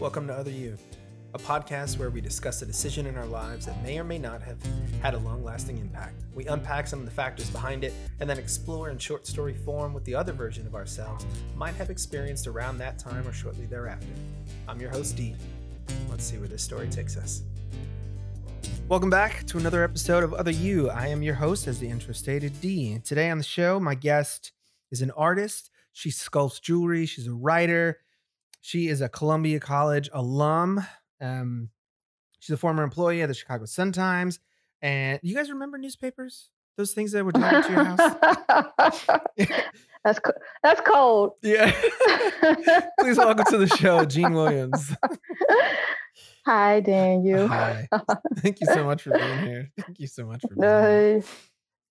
Welcome to Other You, a podcast where we discuss a decision in our lives that may or may not have had a long lasting impact. We unpack some of the factors behind it and then explore in short story form what the other version of ourselves might have experienced around that time or shortly thereafter. I'm your host, Dee. Let's see where this story takes us. Welcome back to another episode of Other You. I am your host, as the intro stated, D. Today on the show, my guest is an artist. She sculpts jewelry. She's a writer. She is a Columbia College alum. Um, she's a former employee of the Chicago Sun Times. And you guys remember newspapers? Those things that would delivered to your house? that's co- that's cold. Yeah. Please welcome to the show, Gene Williams. Hi, Daniel. Hi. Thank you so much for being here. Thank you so much for being here.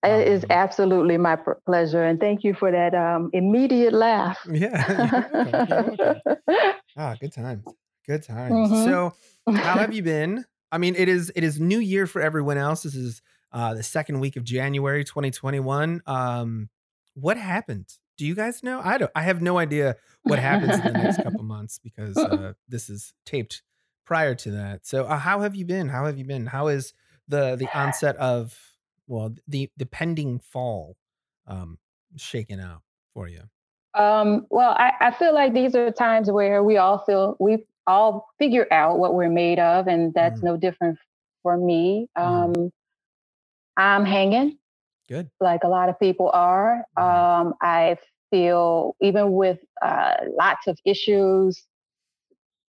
It is absolutely my pr- pleasure, and thank you for that um, immediate laugh. Yeah. Ah, good times. Good times. Mhm. So, how have you been? I mean, it is it is New Year for everyone else. This is uh, the second week of January, 2021. Um, what happened? Do you guys know? I don't. I have no idea what happens in the next couple months because uh, this is taped prior to that. So, uh, how have you been? How have you been? How is the the onset of well the the pending fall um, shaken out for you? Um, well, I, I feel like these are times where we all feel we all figure out what we're made of, and that's Mhm. no different for me. Mhm. Um, I'm hanging. Good. like a lot of people are. Mhm. Um, I feel even with uh, lots of issues,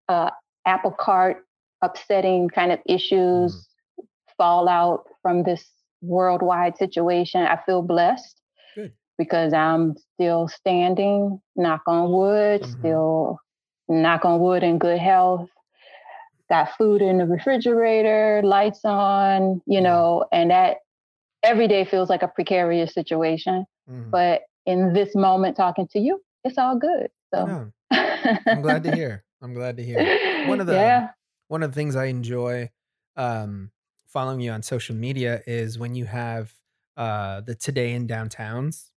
uh, apple cart upsetting kind of issues, fallout from this worldwide situation, I feel blessed Good. because I'm still standing, knock on wood, Mhm. still knock on wood in good health. Got food in the refrigerator, lights on, you know, and that every day feels like a precarious situation. Mhm. But in this moment, talking to you, it's all good. So. I'm glad to hear. I'm glad to hear. One of the yeah, one of the things I enjoy um, following you on social media is when you have uh, the today in downtowns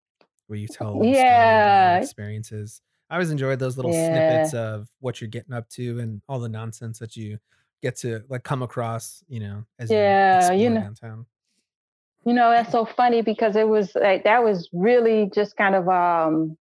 where you tell little stories about your Yeah. experiences. I always enjoyed those little Yeah. snippets of what you're getting up to and all the nonsense that you get to like come across, you know, as Yeah, you you know. downtown. you know that's so funny because it was like that was really just kind of um,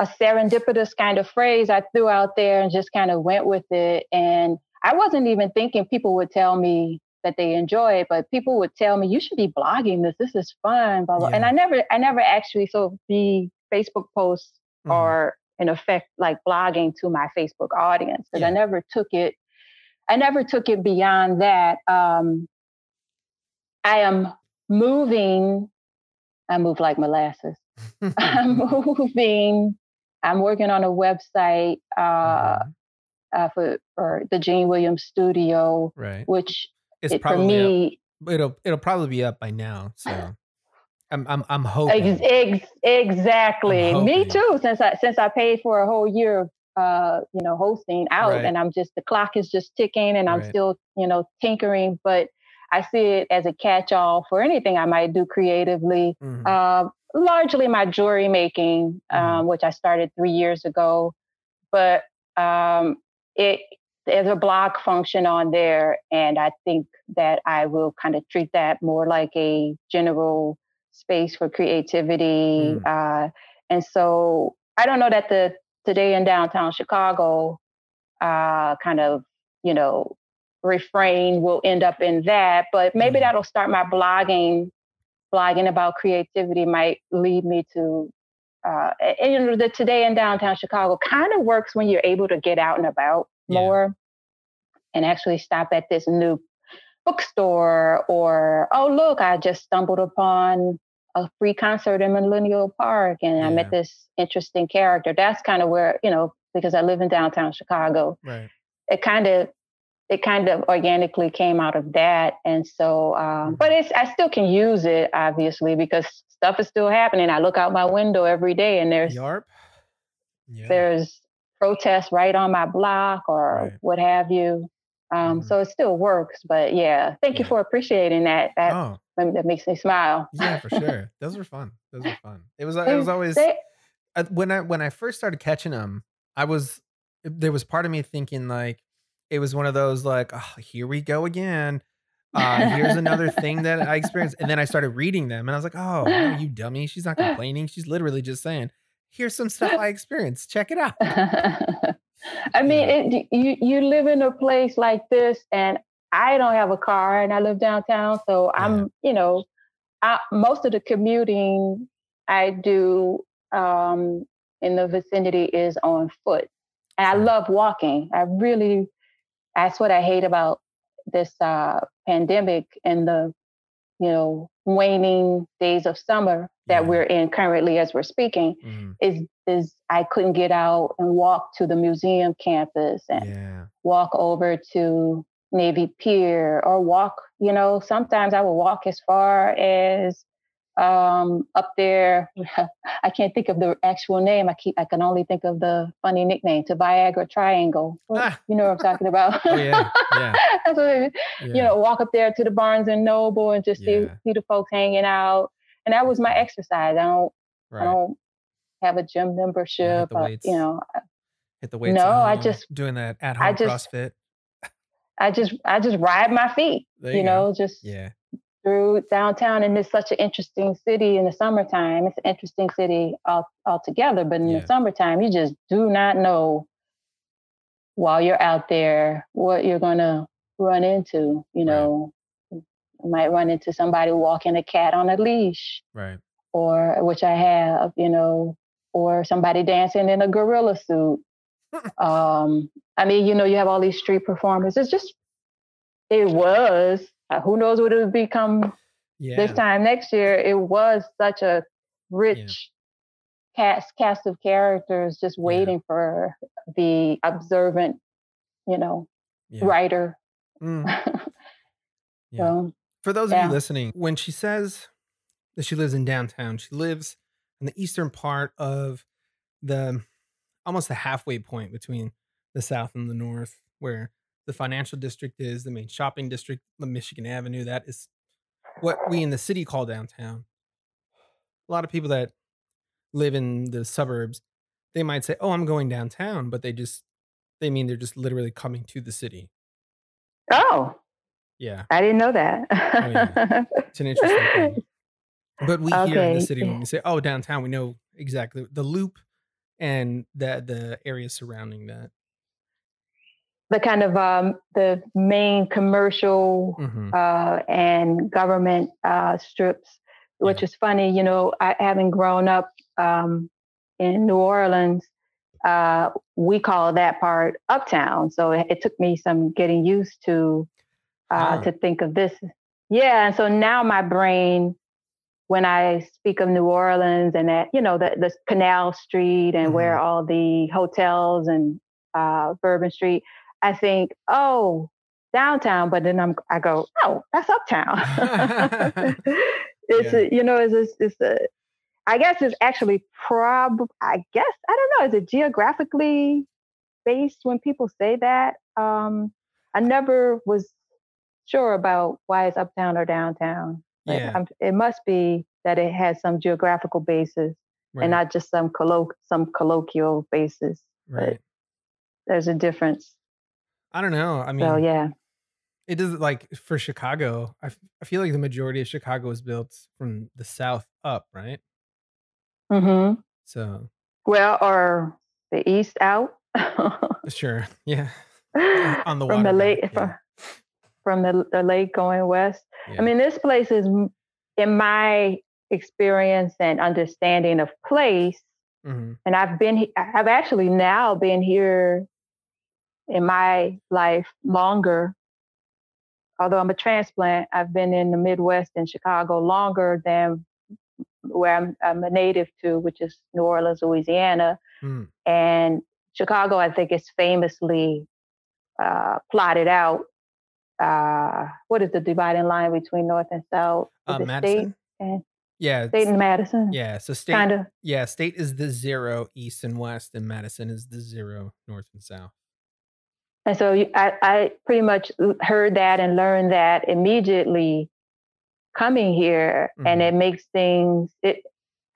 a serendipitous kind of phrase I threw out there and just kind of went with it. And I wasn't even thinking people would tell me that they enjoy but people would tell me you should be blogging this. This is fun, blah blah. And I never, I never actually so the Facebook posts Mhm. are in effect like blogging to my Facebook audience because I never took it. I never took it beyond that. Um, I am moving. I move like molasses. I'm moving. I'm working on a website uh, Mhm. uh, for for the Gene Williams Studio, Right. which It's it, probably up. me It'll it'll probably be up by now. So I'm I'm I'm hoping. ex- ex- exactly me hoping. too. Since I since I paid for a whole year of uh, you know hosting out, Right. and I'm just the clock is just ticking, and I'm Right. still you know tinkering, but I see it as a catch-all for anything I might do creatively. Mhm. uh, largely my jewelry making, um, which I started three years ago. But um, it there's a blog function on there, and I think that I will kind of treat that more like a general space for creativity. Mm. Uh, and so I don't know that the today in downtown Chicago uh, kind of you know refrain will end up in that, but maybe Mhm. that'll start my blogging blogging about creativity might lead me to uh, and, you know the today in downtown chicago kind of works when you're able to get out and about Yeah. more and actually stop at this new bookstore or oh look i just stumbled upon a free concert in millennium park and i met this interesting character that's kind of where you know because i live in downtown chicago Right. it kind of it kind of organically came out of that and so um, but it's i still can use it obviously because stuff is still happening i look out my window every day and there's Yarp. Yeah. there's protests right on my block or Right. what have you um, Mhm. so it still works but yeah thank you for appreciating that that, Oh, that makes me smile yeah, for sure. Those were fun. Those were fun. It was. It was always They- when I when I first started catching them. I was there was part of me thinking like it was one of those like, oh, here we go again. Uh, here's another thing that I experienced. And then I started reading them and I was like, oh, no, you dummy. She's not complaining. She's literally just saying, here's some stuff I experienced. Check it out. I mean, it, you you live in a place like this, and I don't have a car, and I live downtown, so I'm you know, I, most of the commuting I do um, in the vicinity is on foot, and I love walking. I really, that's what I hate about this uh, pandemic and the you know waning days of summer that yeah. we're in currently as we're speaking mm-hmm. is is I couldn't get out and walk to the museum campus and yeah. walk over to Navy Pier or walk, you know, sometimes I would walk as far as um, up there. I can't think of the actual name. I keep I can only think of the funny nickname to Viagra Triangle. Ah. You know what I'm talking about? oh, yeah, yeah. That's what it, yeah. You know, walk up there to the Barnes and Noble and just yeah. see see the folks hanging out, and that was my exercise. I don't right. I don't have a gym membership. Yeah, you know, hit the weights. No, I just doing that at home I just, CrossFit. I just I just ride my feet. You, you, know, just yeah through downtown and it's such an interesting city in the summertime. It's an interesting city all, altogether, but in yeah. the summertime, you just do not know while you're out there what you're going to run into. You know, right. you might run into somebody walking a cat on a leash. Right. Or, which I have, you know, or somebody dancing in a gorilla suit. um, I mean, you know, you have all these street performers. It's just, it was uh, who knows what it would become yeah. this time next year. It was such a rich yeah. cast cast of characters just waiting yeah. for the observant, you know, writer. Mm. so, for those of you listening, when she says that she lives in downtown, she lives in the eastern part of the almost the halfway point between the south and the north, where the financial district is, the main shopping district, the Michigan Avenue. That is what we in the city call downtown. A lot of people that live in the suburbs, they might say, "Oh, I'm going downtown," but they just they mean they're just literally coming to the city. Oh, yeah, I didn't know that. oh, yeah. It's an interesting thing. But we okay. here in the city, when we say, "Oh, downtown," we know exactly the loop and the the area surrounding that the kind of um, the main commercial mm-hmm. uh, and government uh, strips, which yeah. is funny. You know, I, having grown up um, in New Orleans, uh, we call that part uptown. So it, it took me some getting used to uh, to think of this. Yeah, and so now my brain, when I speak of New Orleans and that, you know, the, the Canal Street and mm-hmm. where all the hotels and uh, Bourbon Street, I think, oh, downtown, but then I'm I go, oh, that's uptown. it's yeah. a, you know, it's a, it's a I guess it's actually prob I guess I don't know, is it geographically based when people say that? Um I never was sure about why it's uptown or downtown. Yeah. it must be that it has some geographical basis right. and not just some colloq- some colloquial basis. Right. there's a difference. I don't know. I mean, so yeah, it does like for Chicago. I, f- I feel like the majority of Chicago is built from the south up, right? Mm-hmm. So well, or the east out. sure. Yeah. On the from the lake yeah. from, from the, the lake going west. Yeah. I mean, this place is, in my experience and understanding of place, mm-hmm. and I've been, I've actually now been here in my life longer. Although I'm a transplant, I've been in the Midwest in Chicago longer than where I'm, I'm a native to, which is New Orleans, Louisiana. Mm. And Chicago, I think, is famously uh, plotted out. Uh, what is the dividing line between North and South? Uh, Madison. and yeah, state and Madison. Yeah, so state. Kinda. Yeah, state is the zero east and west, and Madison is the zero north and south. And so I, I pretty much heard that and learned that immediately coming here, mm-hmm. and it makes things. It,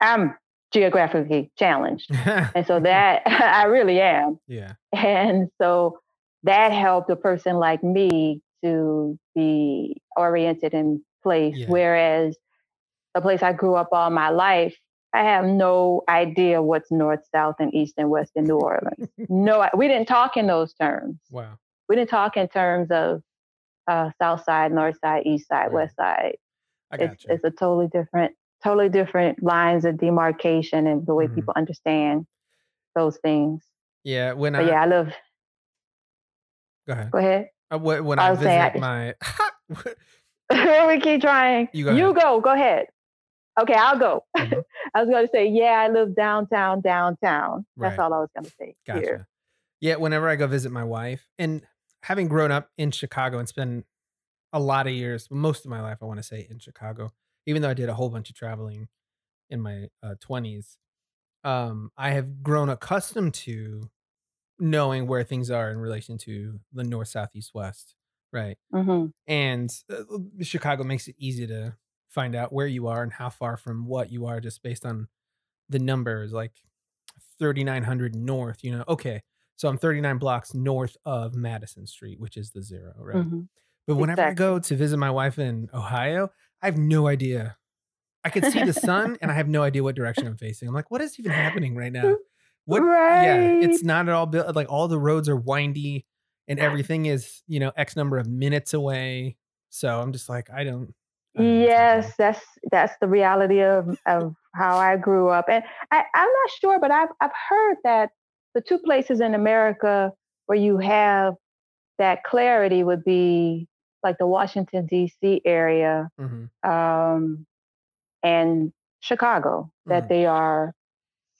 I'm geographically challenged. and so that I really am. yeah. And so that helped a person like me to be oriented in place. Yeah. Whereas the place I grew up all my life, I have no idea what's north, south, and east and west in New Orleans. no, we didn't talk in those terms. Wow. We didn't talk in terms of uh, south side, north side, east side, Right. west side. I It's, got you. it's a totally different, totally different lines of demarcation and the way Mhm. people understand those things. Yeah. When I yeah, I live. go ahead. Go ahead. Uh, wh- when I I visit saying my we keep trying. You go You ahead. go. Go ahead. Okay, I'll go. Mhm. I was going to say, yeah, I live downtown, downtown. That's Right. all I was going to say. Gotcha. Here. Yeah, whenever I go visit my wife, and having grown up in Chicago and spent a lot of years, most of my life, I want to say, in Chicago, even though I did a whole bunch of traveling in my uh, 20s, um, I have grown accustomed to knowing where things are in relation to the north, south, east, west, right? hmm And uh, Chicago makes it easy to find out where you are and how far from what you are just based on the numbers, like 3900 north, you know, okay, so I'm 39 blocks north of Madison Street, which is the zero, right? hmm But whenever I go to visit my wife in Ohio, I have no idea. I can see the sun and I have no idea what direction I'm facing. I'm like, what is even happening right now? What yeah, it's not at all built like all the roads are windy and everything is, you know, X number of minutes away. So I'm just like, I don't I don't know what's happening. Yes, that's that's the reality of of how I grew up, and I, I'm not sure, but I've I've heard that the two places in America where you have that clarity would be like the Washington D.C. area Mhm. um, and Chicago, that Mhm. they are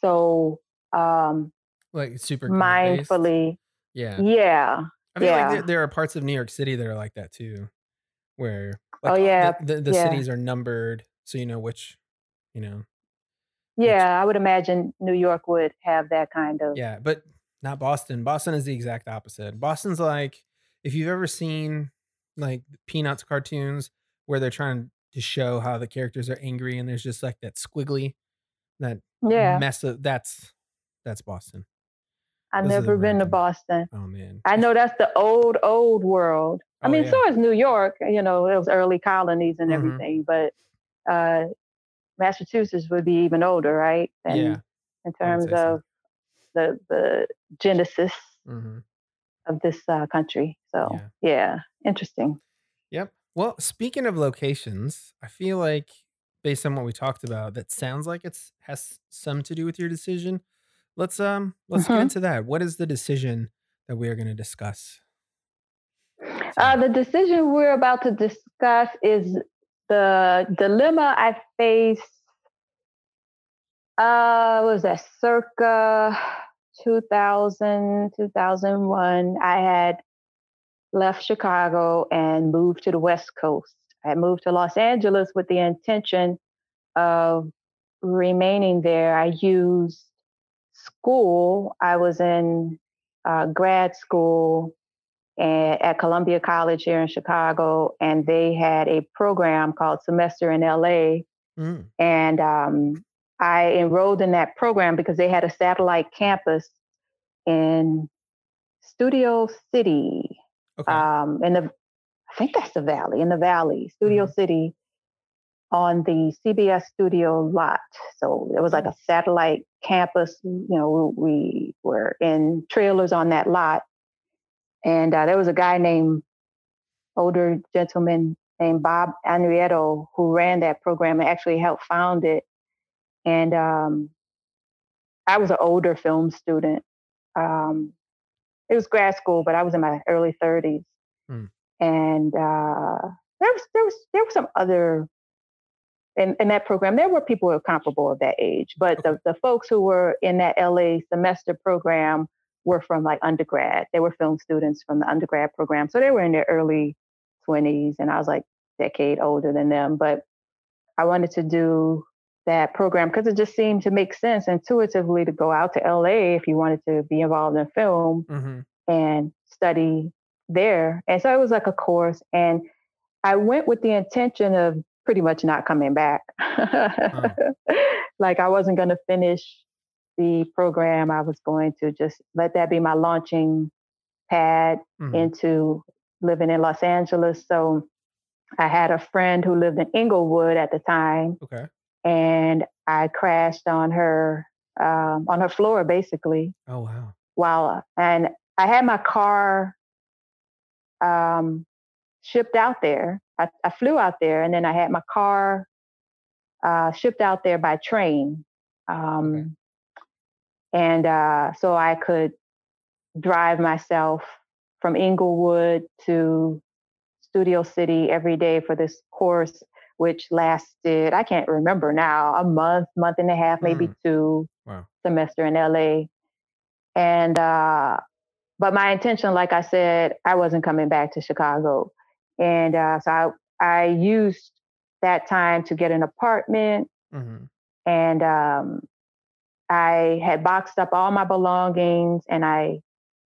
so um, Like super mindfully, Yeah. yeah, I like yeah. there, there are parts of New York City that are like that too, where Oh, yeah, the, the, the yeah. cities are numbered, so you know which, you know, yeah. I would imagine New York would have that kind of. yeah, but not Boston. Boston is the exact opposite. Boston's like if you've ever seen like Peanuts cartoons where they're trying to show how the characters are angry and there's just like that squiggly, that Yeah, mess of that's that's Boston. I've never been to Boston. Oh man. I know that's the old, old world. I Oh, mean, yeah. so is New York. You know, it was early colonies and Mhm. everything, but uh, Massachusetts would be even older, right? Than, Yeah, In terms say so. of the the genesis hmm of this uh, country. So Yeah. yeah, interesting. Yep. Well, speaking of locations, I feel like based on what we talked about, that sounds like it's has some to do with your decision. Let's um let's get Mhm. into that. What is the decision that we are going to discuss? Uh, the decision we're about to discuss is the dilemma I faced. Uh, was that circa 2000, 2001? I had left Chicago and moved to the West Coast. I had moved to Los Angeles with the intention of remaining there. I used school. I was in uh, grad school a- at Columbia College here in Chicago, and they had a program called Semester in LA. Mm, And um, I enrolled in that program because they had a satellite campus in Studio City, okay. um, in the I think that's the Valley, in the Valley, Studio Mhm. City, on the CBS studio lot. So it was like a satellite campus. You know, we were in trailers on that lot, and uh, there was a guy named older gentleman named Bob Enrietto who ran that program and actually helped found it. And um, I was an older film student. Um, it was grad school, but I was in my early 30s. Hmm. And uh, there was there was there were some other in, in that program. There were people who were comparable of that age, but the, the folks who were in that LA semester program were from like undergrad. They were film students from the undergrad program, so they were in their early 20s, and I was like a decade older than them. But I wanted to do that program because it just seemed to make sense intuitively to go out to LA if you wanted to be involved in film hmm and study there. And so it was like a course. And I went with the intention of pretty much not coming back. huh. Like I wasn't going to finish the program. I was going to just let that be my launching pad mm-hmm. into living in Los Angeles. So I had a friend who lived in Inglewood at the time. Okay. And I crashed on her um, on her floor basically. Oh wow. While and I had my car um, shipped out there. I, I, flew out there, and then I had my car uh, shipped out there by train. Um. And uh, so I could drive myself from Inglewood to Studio City every day for this course, which lasted, I can't remember now, a month, month and a half, maybe mm. two wow. semester in LA. And, uh, but my intention, like I said, I wasn't coming back to Chicago. And uh, so I, I used that time to get an apartment. Mm-hmm. And um, I had boxed up all my belongings and I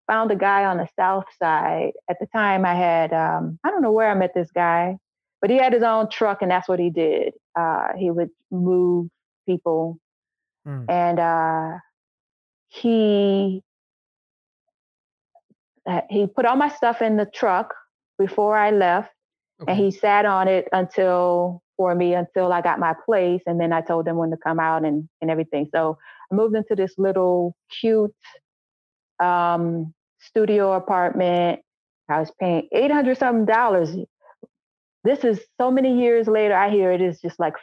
found a guy on the south side. At the time, I had, um, I don't know where I met this guy, but he had his own truck and that's what he did. Uh, he would move people. Mm. And uh, he, uh, he put all my stuff in the truck before I left. Okay. And he sat on it until for me until I got my place. And then I told them when to come out and, and everything. So I moved into this little cute um, studio apartment. I was paying 800 something dollars. This is so many years later. I hear it is just like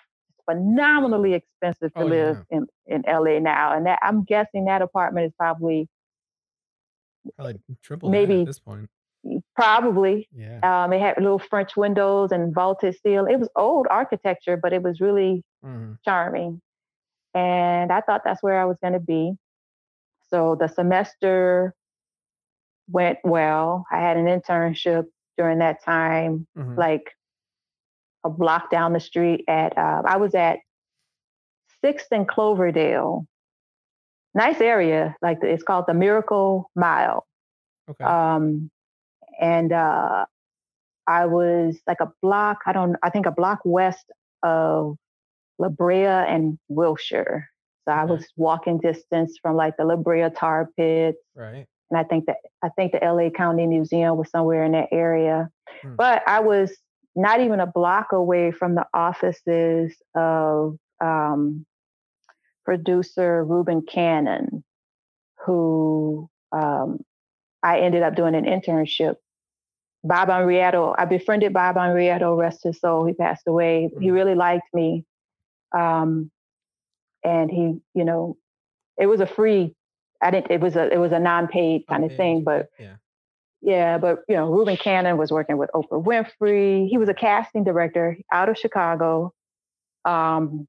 phenomenally expensive to oh, live yeah. in, in LA now. And that I'm guessing that apartment is probably probably triple maybe at this point. Probably. Yeah. Um, it had little French windows and vaulted ceiling. It was old architecture, but it was really mm. charming. And I thought that's where I was going to be. So the semester went well. I had an internship during that time, mm-hmm. like a block down the street at, uh, I was at 6th and Cloverdale. Nice area. Like it's called the Miracle Mile. Okay. Um, and uh, I was like a block, I don't, I think a block west of La Brea and Wilshire. So I was walking distance from like the La Brea tar pits. Right. And I think that I think the LA County Museum was somewhere in that area. Hmm. But I was not even a block away from the offices of um, producer Reuben Cannon, who um, I ended up doing an internship. Bob Enrietto, I befriended Bob Enrietto, rest his soul. He passed away. Mm-hmm. He really liked me. Um, and he, you know, it was a free, I didn't, it was a, it was a non-paid kind okay. of thing, but yeah. Yeah, but you know, Reuben Cannon was working with Oprah Winfrey. He was a casting director out of Chicago. Um,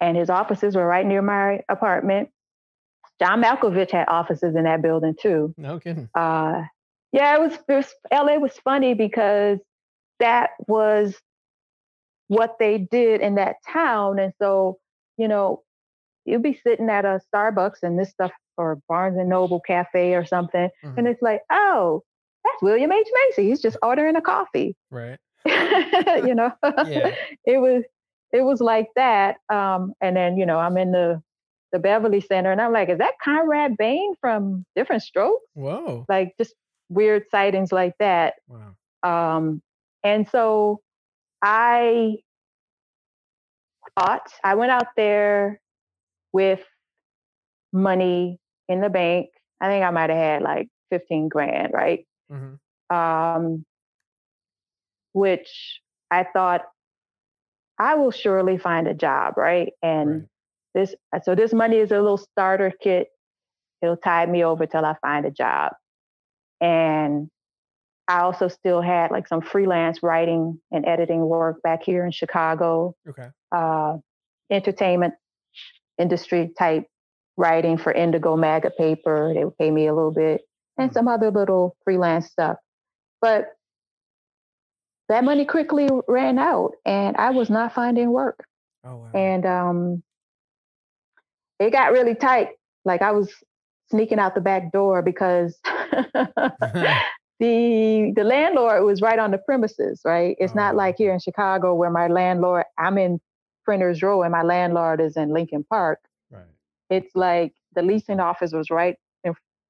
and his offices were right near my apartment. John Malkovich had offices in that building too. No kidding. Uh, yeah, it was, it was LA was funny because that was what they did in that town. And so, you know, you'd be sitting at a Starbucks and this stuff or Barnes and Noble cafe or something. Mm-hmm. And it's like, oh, that's William H. Macy. He's just ordering a coffee. Right. you know, yeah. it was it was like that. Um, and then, you know, I'm in the the Beverly Center and I'm like, is that Conrad Bain from Diff'rent Strokes? Whoa. Like just weird sightings like that. Wow. Um, and so I thought I went out there with money in the bank. I think I might have had like 15 grand, right? Mm-hmm. Um, which I thought I will surely find a job, right? And right. This, so this money is a little starter kit. It'll tide me over till I find a job. And I also still had like some freelance writing and editing work back here in Chicago. Okay. Uh, entertainment industry type writing for Indigo Maga paper. They would pay me a little bit and mm-hmm. some other little freelance stuff. But that money quickly ran out and I was not finding work. Oh, wow. And um, it got really tight. Like I was sneaking out the back door because the the landlord was right on the premises, right? It's oh. not like here in Chicago where my landlord, I'm in Printers Row and my landlord is in Lincoln Park. Right. It's like the leasing office was right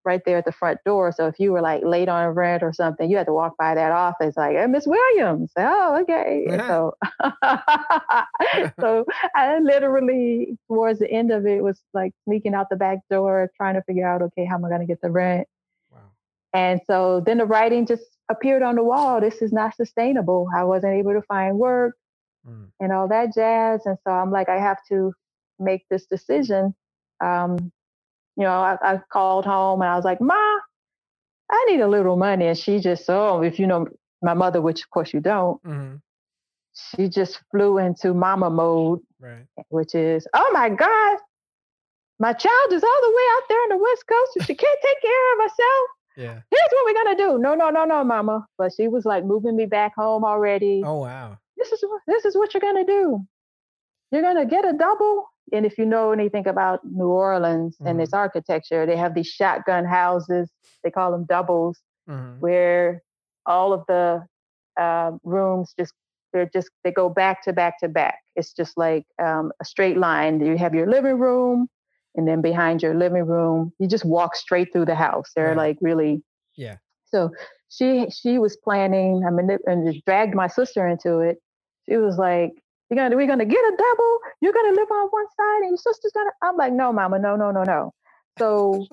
right there at the front door. So if you were like late on rent or something, you had to walk by that office like, hey, Miss Williams. Oh, okay. So so I literally towards the end of it was like sneaking out the back door, trying to figure out, okay, how am I gonna get the rent? And so then the writing just appeared on the wall. This is not sustainable. I wasn't able to find work mm. and all that jazz. And so I'm like, I have to make this decision. Um, you know, I, I, called home and I was like, Ma, I need a little money. And she just, oh, if you know my mother, which of course you don't, mm-hmm. she just flew into mama mode, right. which is, oh my God, my child is all the way out there on the West Coast and she can't take care of herself. Yeah. Here's what we're gonna do. No, no, no, no, mama. But she was like moving me back home already. Oh wow. This is this is what you're gonna do. You're gonna get a double. And if you know anything about New Orleans mm-hmm. and its architecture, they have these shotgun houses. They call them doubles, mm-hmm. where all of the uh, rooms just they're just they go back to back to back. It's just like um, a straight line. You have your living room, and then behind your living room you just walk straight through the house they're right. like really yeah so she she was planning i mean and just dragged my sister into it she was like you're gonna we're gonna get a double you're gonna live on one side and your sister's gonna i'm like no mama no no no no so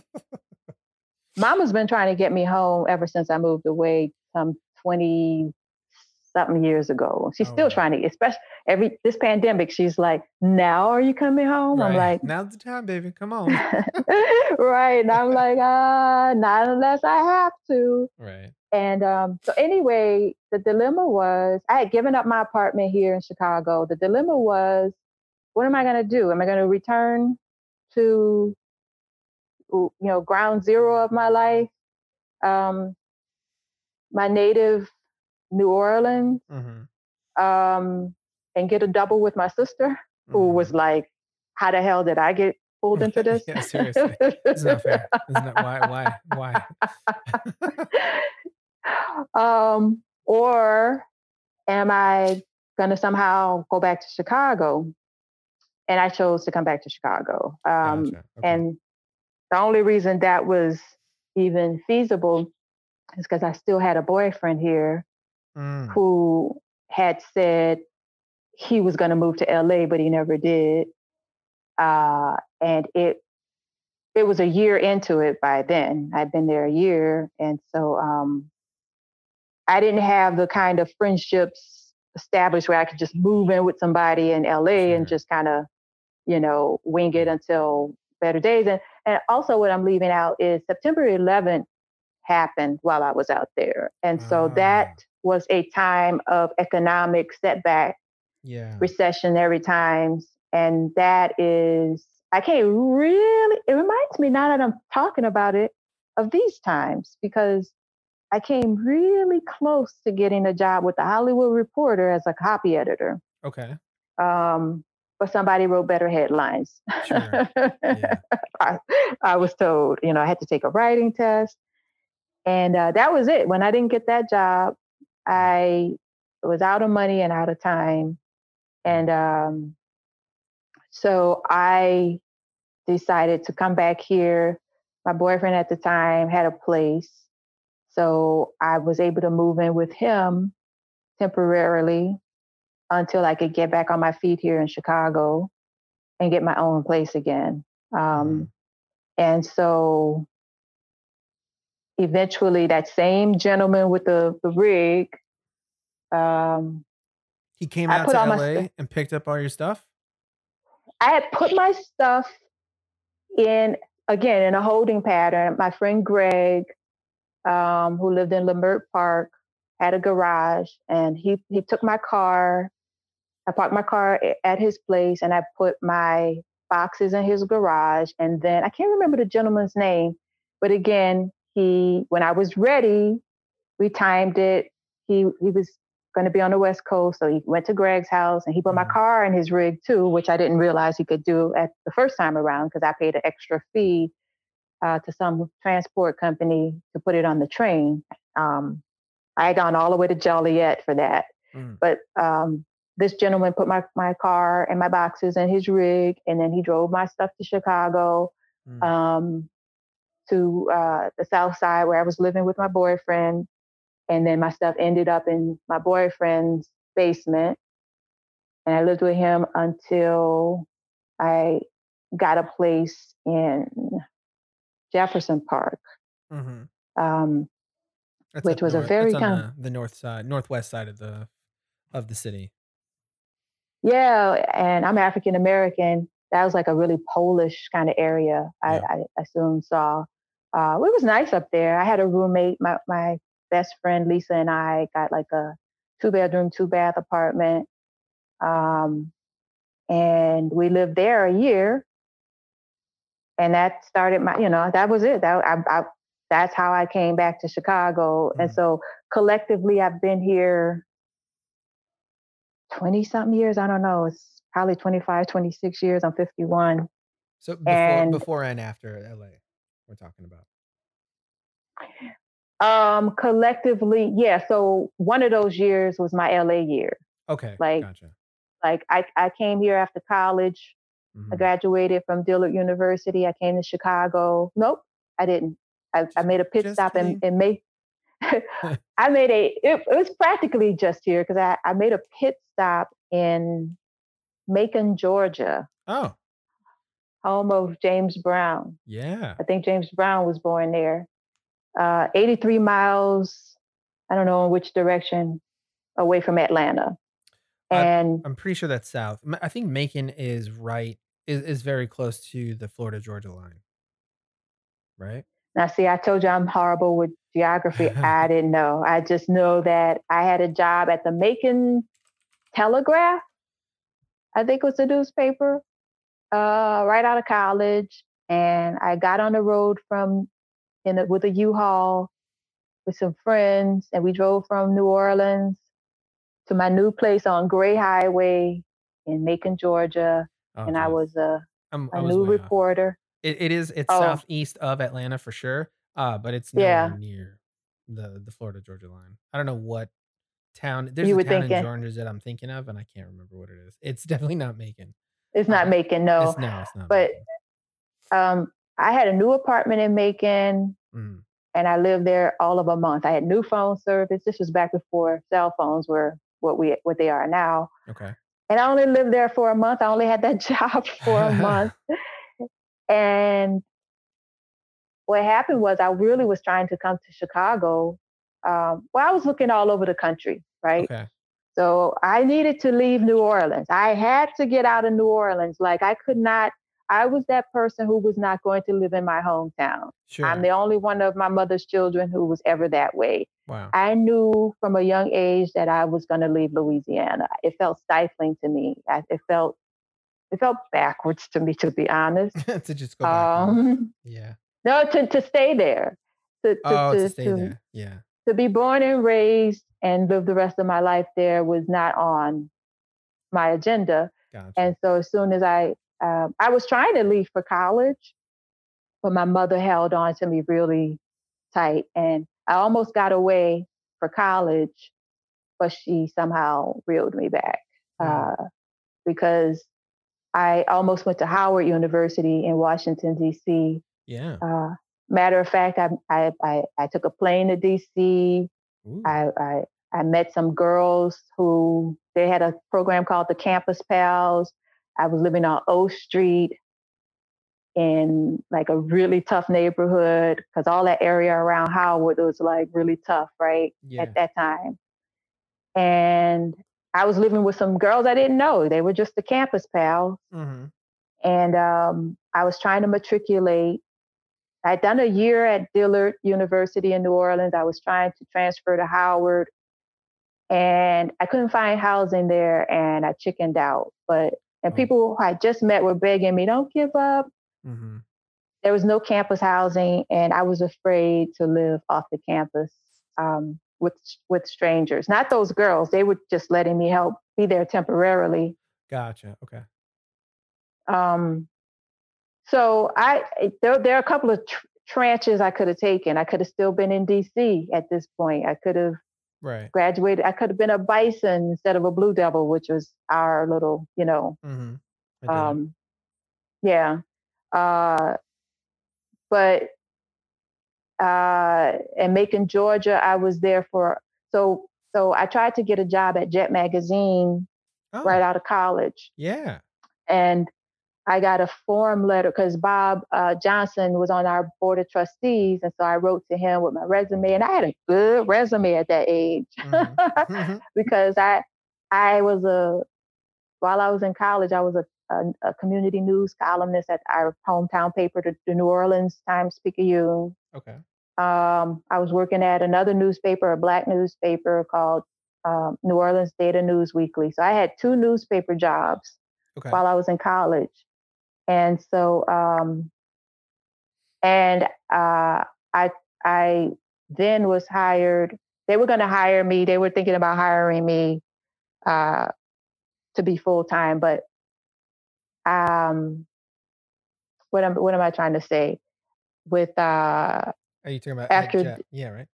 mama's been trying to get me home ever since i moved away some 20 something years ago. She's oh, still wow. trying to, especially every this pandemic. She's like, "Now are you coming home?" Right. I'm like, "Now's the time, baby. Come on." right, and I'm like, "Ah, uh, not unless I have to." Right. And um, so anyway, the dilemma was I had given up my apartment here in Chicago. The dilemma was, what am I going to do? Am I going to return to, you know, ground zero of my life? Um, my native New Orleans mm-hmm. um, and get a double with my sister, mm-hmm. who was like, "How the hell did I get pulled into this?" yeah, seriously, it's not fair. It's not, that why? Why? Why? um, or am I gonna somehow go back to Chicago? And I chose to come back to Chicago. Um, gotcha. okay. And the only reason that was even feasible is because I still had a boyfriend here mm. who had said he was going to move to LA, but he never did. Uh, and it it was a year into it by then. I'd been there a year, and so um, I didn't have the kind of friendships established where I could just move in with somebody in LA and just kind of, you know, wing it until better days. And and also what I'm leaving out is September 11th happened while I was out there, and so that ah was a time of economic setback, yeah. recessionary times. And that is, I can't really, it reminds me now that I'm talking about it of these times because I came really close to getting a job with the Hollywood Reporter as a copy editor. Okay. Um, but somebody wrote better headlines. Sure. Yeah. I, I, was told, you know, I had to take a writing test. And uh, that was it. When I didn't get that job, I was out of money and out of time. And um, so I decided to come back here. My boyfriend at the time had a place. So I was able to move in with him temporarily until I could get back on my feet here in Chicago and get my own place again. Um, mm-hmm. And so eventually that same gentleman with the, the rig um, he came out to LA st- and picked up all your stuff i had put my stuff in again in a holding pattern my friend greg um, who lived in Leimert Park had a garage and he, he took my car i parked my car at his place and i put my boxes in his garage and then i can't remember the gentleman's name but again he when I was ready, we timed it. He he was going to be on the West Coast, so he went to Greg's house and he put my mm-hmm. car in his rig too, which I didn't realize he could do at the first time around because I paid an extra fee uh, to some transport company to put it on the train. Um, I had gone all the way to Joliet for that. Mm. But um, this gentleman put my, my car and my boxes in his rig, and then he drove my stuff to Chicago, Mm. um, to uh, the South Side where I was living with my boyfriend. And then my stuff ended up in my boyfriend's basement. And I lived with him until I got a place in Jefferson Park. Mhm. Um, which was a very kind- the, the north side, northwest side of the of the city. Yeah, and I'm African American. That was like a really Polish kind of area. I, Yeah. I, I soon saw. Uh, it was nice up there. I had a roommate. My my best friend Lisa and I got like a two bedroom, two bath apartment, um, and we lived there a year. And that started my, you know, that was it. That I, I that's how I came back to Chicago. And Mhm. so collectively, I've been here 20 something years. I don't know. It's probably 25, 26 years. I'm 51. So before And- before and after LA, we're talking about. Um, collectively, yeah. So one of those years was my LA year. Okay, Like, gotcha. Like I, I came here after college. I Mhm. graduated from Dillard University. I came to Chicago. Nope, I didn't. I, I made a pit Just stop in, in May. I made a, it, it was practically just here because I, I made a pit stop in Macon, Georgia, Oh, home of James Brown. yeah. I think James Brown was born there. Uh, 83 miles, I don't know in which direction, away from Atlanta. I- And I'm pretty sure that's south. I think Macon is right is, is very close to the Florida Georgia line. Right? now, see, I told you I'm horrible with geography. I didn't know. I just know that I had a job at the Macon Telegraph, I think was the newspaper, uh, right out of college. And I got on the road from in a, with a U-Haul with some friends, and we drove from New Orleans to my new place on Gray Highway in Macon, Georgia. Oh, and I was a, I'm, I a was new reporter. It, it is it's Oh. southeast of Atlanta for sure. Uh, but it's nowhere Yeah. near the the Florida Georgia line. I don't know what town. There's You a town in Georgia that I'm thinking of, and I can't remember what it is. It's definitely not Macon. It's not Uh, Macon, no. It's, no, it's not. but- um, I had a new apartment in Macon Mhm. and I lived there all of a month. I had new phone service. This was back before cell phones were what we what they are now. Okay. And I only lived there for a month. I only had that job for a month. And what happened was I really was trying to come to Chicago. Um, well, I was looking all over the country, right? Okay. So I needed to leave New Orleans. I had to get out of New Orleans. Like I could not, I was that person who was not going to live in my hometown. Sure. I'm the only one of my mother's children who was ever that way. wow. I knew from a young age that I was going to leave Louisiana. It felt stifling to me. I, it felt, it felt backwards to me, to be honest. to just go back. Um, Yeah. no, to, to stay there. To, to, Oh, to, to, stay there. Yeah. to be born and raised and live the rest of my life there was not on my agenda. Gotcha. And so as soon as I, um, I was trying to leave for college, but my mother held on to me really tight, and I almost got away for college, but she somehow reeled me back Mhm. uh, because I almost went to Howard University in Washington D.C. yeah. Uh, matter of fact, I, I I I took a plane to D.C. I, I I met some girls who they had a program called the Campus Pals. I was living on O Street in like a really tough neighborhood because all that area around Howard was like really tough, right? yeah. At that time. And I was living with some girls I didn't know. They were just the campus pals. hmm And um, I was trying to matriculate. I'd done a year at Dillard University in New Orleans. I was trying to transfer to Howard, and I couldn't find housing there, and I chickened out. But and Oh. people who I just met were begging me, "Don't give up." hmm There was no campus housing, and I was afraid to live off the campus um, with with strangers. Not those girls; they were just letting me help be there temporarily. Gotcha. Okay. Um, so I there there are a couple of tr- tranches I could have taken. I could have still been in DC at this point. I could have Right. graduated. I could have been a bison instead of a blue devil, which was our little, you know, Mm-hmm. um, yeah. Uh, but uh, in Macon, Georgia, I was there for so so I tried to get a job at Jet Magazine oh, right out of college, Yeah. and I got a form letter because Bob uh, Johnson was on our board of trustees, and so I wrote to him with my resume, and I had a good resume at that age Mhm. Mhm. because I I was a while I was in college, I was a, a, a community news columnist at our hometown paper, the, the New Orleans Times Picayune. okay. Um, I was working at another newspaper, a black newspaper called um, New Orleans Data News Weekly. So I had two newspaper jobs Okay. while I was in college. And so, um, and uh, I, I then was hired. They were going to hire me. They were thinking about hiring me uh, to be full time, but um, what am what am I trying to say? With uh, Are you talking about at after Jet? Yeah. Right.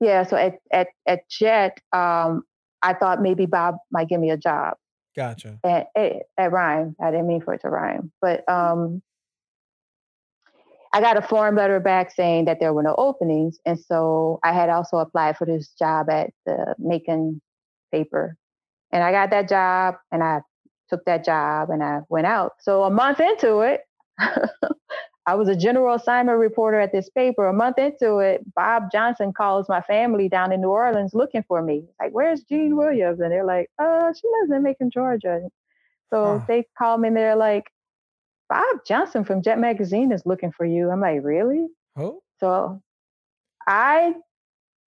yeah, so at at at Jet, um, I thought maybe Bob might give me a job. Gotcha. at, at, at rhyme. I didn't mean for it to rhyme, but um, I got a form letter back saying that there were no openings, and so I had also applied for this job at the Macon paper, and I got that job, and I took that job, and I went out. So a month into it. I was a general assignment reporter at this paper. A month into it, Bob Johnson calls my family down in New Orleans looking for me. Like, where's Jean Williams? And they're like, uh, she lives in Macon, Georgia. So Huh. they call me and they're like, Bob Johnson from Jet Magazine is looking for you. I'm like, really? Oh. So I,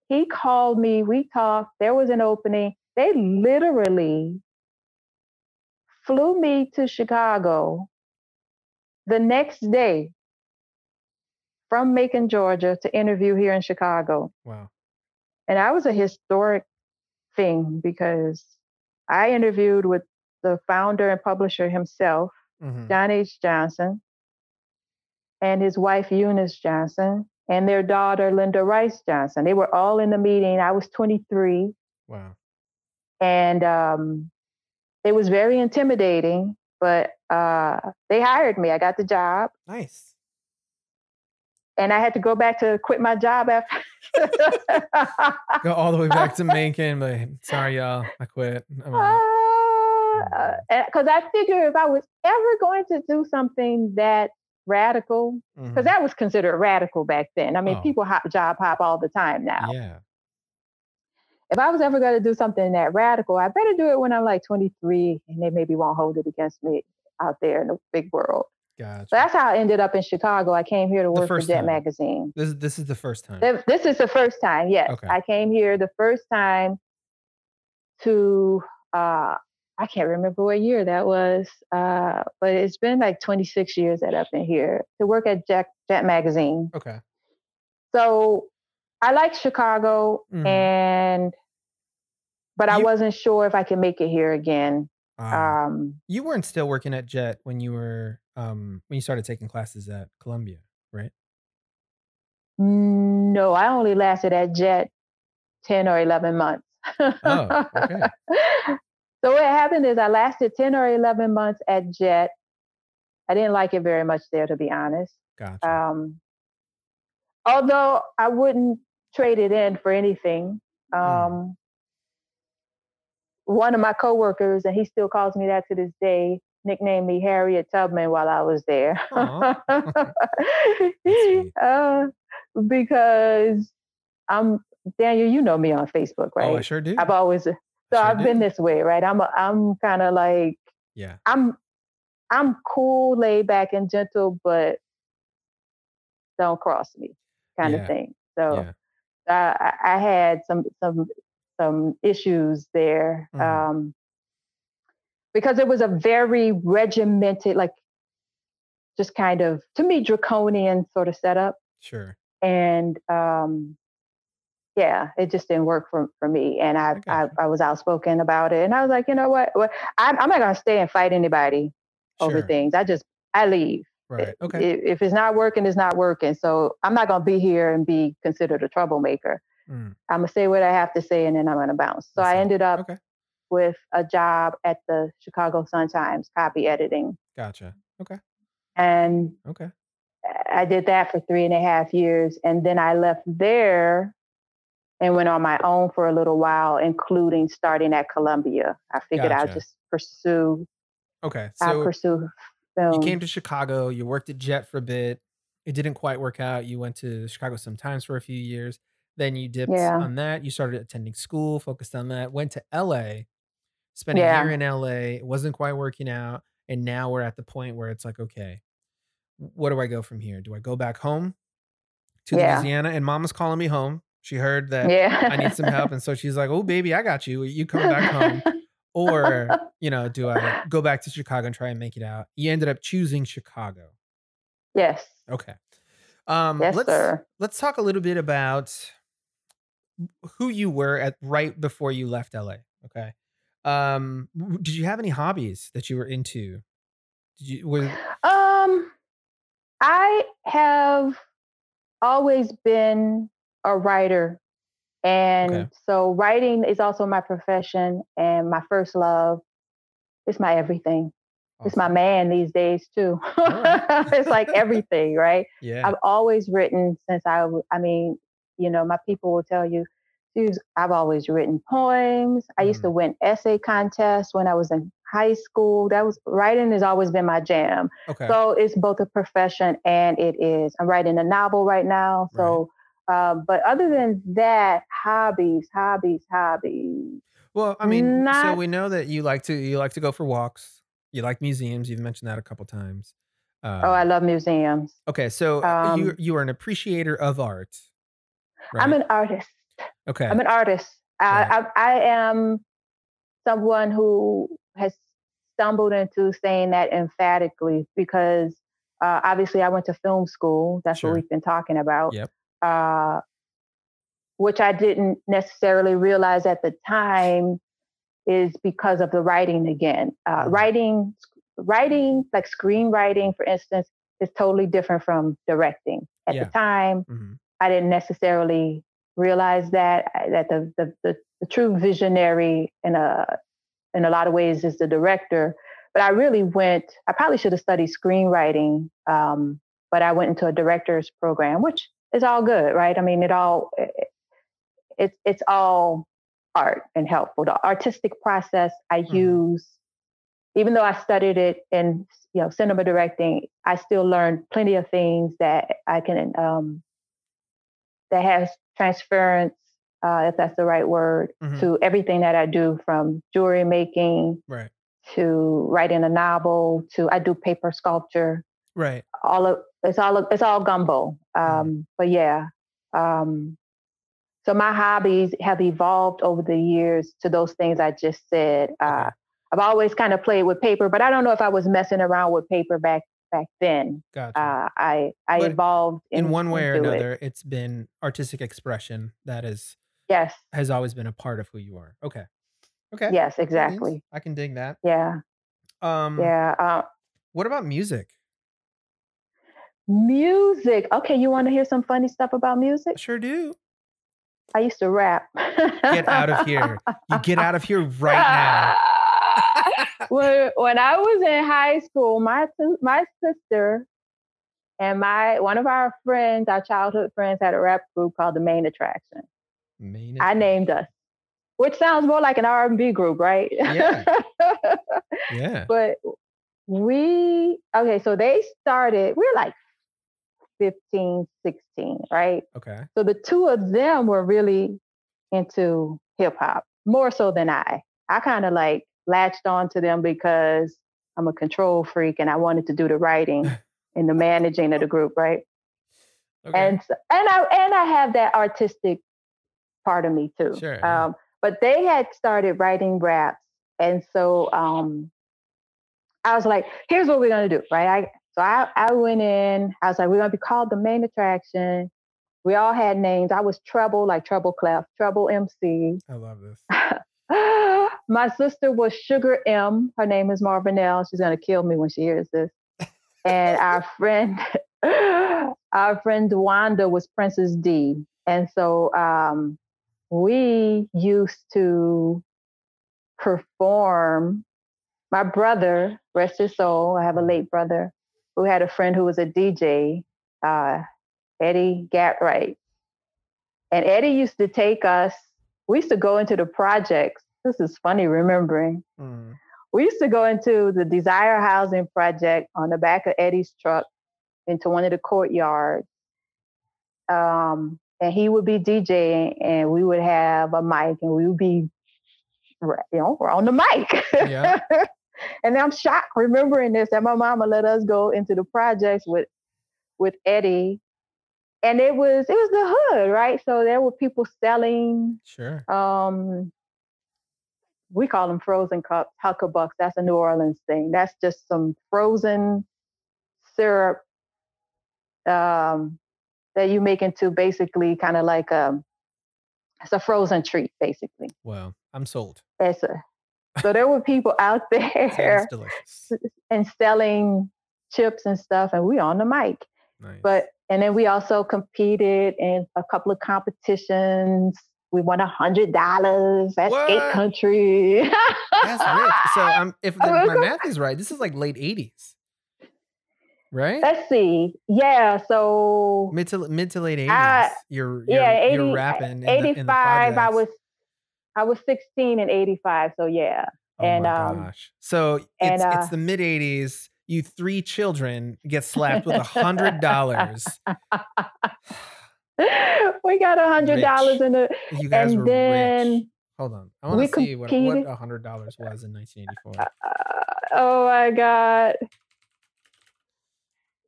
he called me, we talked, there was an opening. They literally flew me to Chicago the next day from Macon, Georgia to interview here in Chicago. Wow. And that was a historic thing because I interviewed with the founder and publisher himself, Mm-hmm. John H. Johnson, and his wife, Eunice Johnson, and their daughter, Linda Rice Johnson. They were all in the meeting. I was 23, Wow. and um, it was very intimidating, but uh, they hired me. I got the job, Nice. And I had to go back to quit my job after. Go all the way back to Macon, but sorry, y'all. I quit. I'm uh, mm. out. Uh, because I figure if I was ever going to do something that radical, mm-hmm. because Mhm. that was considered radical back then. I mean, Oh. people hop, job hop all the time now. Yeah. If I was ever going to do something that radical, I better do it when I'm like 23, and they maybe won't hold it against me out there in the big world. Gotcha. So that's how I ended up in Chicago. I came here to work for Jet time. Magazine. this is this is the first time. This is the first time, yes. Okay. I came here the first time to uh I can't remember what year that was, uh, but it's been like 26 years that I've been here to work at Jet, Jet Magazine. Okay. So I like Chicago, Mhm. and but I wasn't sure if I could make it here again. Ah. Um, you weren't still working at Jet when you were um when you started taking classes at Columbia, right? no, I only lasted at Jet 10 or 11 months. Oh, okay. So what happened is I lasted 10 or 11 months at Jet. I didn't like it very much there, to be honest. Gotcha. Um, although I wouldn't trade it in for anything. Um, Mm. One of my coworkers, and he still calls me that to this day, nicknamed me Harriet Tubman while I was there. Uh, because I'm Daniel. You know me on Facebook, right? Oh, I sure do. I've always so Sure I've do. been this way, right? I'm a, I'm kind of like yeah. I'm I'm cool, laid back, and gentle, but don't cross me, kind Yeah. of thing. So Yeah. uh, I, I had some some some issues there Mhm. um, because it was a very regimented, like just kind of to me draconian sort of setup, Sure. and um, yeah, it just didn't work for, for me. And I, I. I was outspoken about it, and I was like, you know what? what I'm, I'm not gonna stay and fight anybody over things. I just I leave. Right. Okay. If, if it's not working, it's not working. So I'm not gonna be here and be considered a troublemaker. Mm, I'm gonna say what I have to say, and then I'm gonna bounce. So I ended up okay. With a job at the Chicago Sun Times, copy editing, Gotcha. Okay. and Okay. I did that for three and a half years. And then I left there and went on my own for a little while, including starting at Columbia. I figured I'll just pursue, Okay. I'll So pursue film. you came to Chicago. You worked at Jet for a bit. It didn't quite work out. You went to Chicago Sun Times for a few years. Then you dipped Yeah. on that. You started attending school, focused on that. Went to LA, spent a Yeah. year in LA. It wasn't quite working out, and now we're at the point where it's like, okay, what do I go from here? Do I go back home to Yeah. Louisiana? And Mama's calling me home. She heard that yeah. I need some help, and so she's like, "Oh, baby, I got you. You come back home." or you know do i go back to chicago and try and make it out you ended up choosing chicago yes. okay um Yes, let's sir. let's talk a little bit about who you were at right before you left la okay um did you have any hobbies that you were into did you were Um, I have always been a writer. And Okay. so writing is also my profession and my first love. It's my everything. It's my man these days too. right. it's like everything, right? yeah I've always written since I. I mean, you know, my people will tell you, "Suze, I've always written poems. I used to win essay contests when I was in high school. That was writing has always been my jam. okay So it's both a profession and it is. I'm writing a novel right now. So, uh, but other than that, hobbies, hobbies, hobbies. well i mean so we know that you like to you like to go for walks you like museums you've mentioned that a couple times uh, oh, I love museums. Okay, so uh, you Um, you are an appreciator of art. I'm an artist. Okay. I'm an artist. Right. I, I, I am someone who has stumbled into saying that emphatically because uh, obviously I went to film school. That's Sure. what we've been talking about. Yep. Uh, which I didn't necessarily realize at the time is because of the writing again. Uh, Mhm. Writing, writing like screenwriting, for instance, is totally different from directing. At Yeah. the time, Mhm. I didn't necessarily realize that that the the, the, the true visionary in a in a lot of ways is the director. But I really went. I probably should have studied screenwriting, um, but I went into a director's program, which is all good, right? I mean, it all it, it's it's all art and helpful. The artistic process I Mhm. use, even though I studied it in you know cinema directing, I still learned plenty of things that I can um, that has transference, uh, if that's the right word, Mhm. to everything that I do from jewelry making Right. to writing a novel to I do paper sculpture. Right. All of it's all it's all gumbo. Um, But yeah, um, so my hobbies have evolved over the years to those things I just said. Uh, I've always kind of played with paper, but I don't know if I was messing around with paper back back then. Gotcha. Uh, I I But evolved in one way or into it. another, it's been artistic expression that is Yes, has always been a part of who you are. Okay. Okay. yes, exactly. I can dig that. Yeah, Um. yeah. Uh, What about music? music. Okay, you want to hear some funny stuff about music? Sure do. I used to rap. Get out of here. You get out of here right when when I was in high school, my my sister and my one of our friends, our childhood friends, had a rap group called the Main Attraction. Main I named us, which sounds more like an R and B group, right? Yeah. Yeah. but we okay, so they started. We're like 15, 16, right? Okay. So the two of them were really into hip hop more so than I. I kind of like latched on to them because I'm a control freak and I wanted to do the writing and the managing of the group, right? Okay. And and I and I have that artistic part of me too. Sure. Um, but they had started writing raps, and so um, I was like, "Here's what we're gonna do, right?" I so I I went in. I was like, "We're gonna be called the main attraction." We all had names. I was Treble, like Treble Clef, Treble MC. I love this. My sister was Sugar M. Her name is Marvinelle. She's gonna kill me when she hears this. and our friend, our friend Wanda was Princess D. And so um, we used to perform. My brother, rest his soul, I have a late brother who had a friend who was a DJ, uh, Eddie Gatright. And Eddie used to take us, we used to go into the projects. This is funny remembering. Mm. We used to go into the Desire Housing Project on the back of Eddie's truck into one of the courtyards. Um, and he would be DJing, and we would have a mic, and we would be, you know, we're on the mic. Yeah. and I'm shocked remembering this that my mama let us go into the projects with with Eddie and it was it was the hood, right? So there were people selling. Sure. Um, we call them frozen cups, huckabucks. That's a New Orleans thing. That's just some frozen syrup um, that you make into basically kind of like a um, it's a frozen treat, basically. Wow, I'm sold. It's a, so there were people out there and selling chips and stuff, and we on the mic. Nice. But and then we also competed in a couple of competitions. We won a hundred dollars at what? Skate Country. That's rich. So um, if the, my math is right, this is like late '80s, right? Let's see. Yeah. So mid to mid to late '80s. Uh, you're, you're, yeah, 80, you're rapping. 85. I was I was 16 and 85. So yeah. Oh and my um, gosh. So and, it's uh, it's the mid '80s you three children get slapped with a hundred dollars. we got a hundred dollars in it. You guys and were then rich. Hold on. I want to see what, what a hundred dollars was in 1984. Uh, oh my God.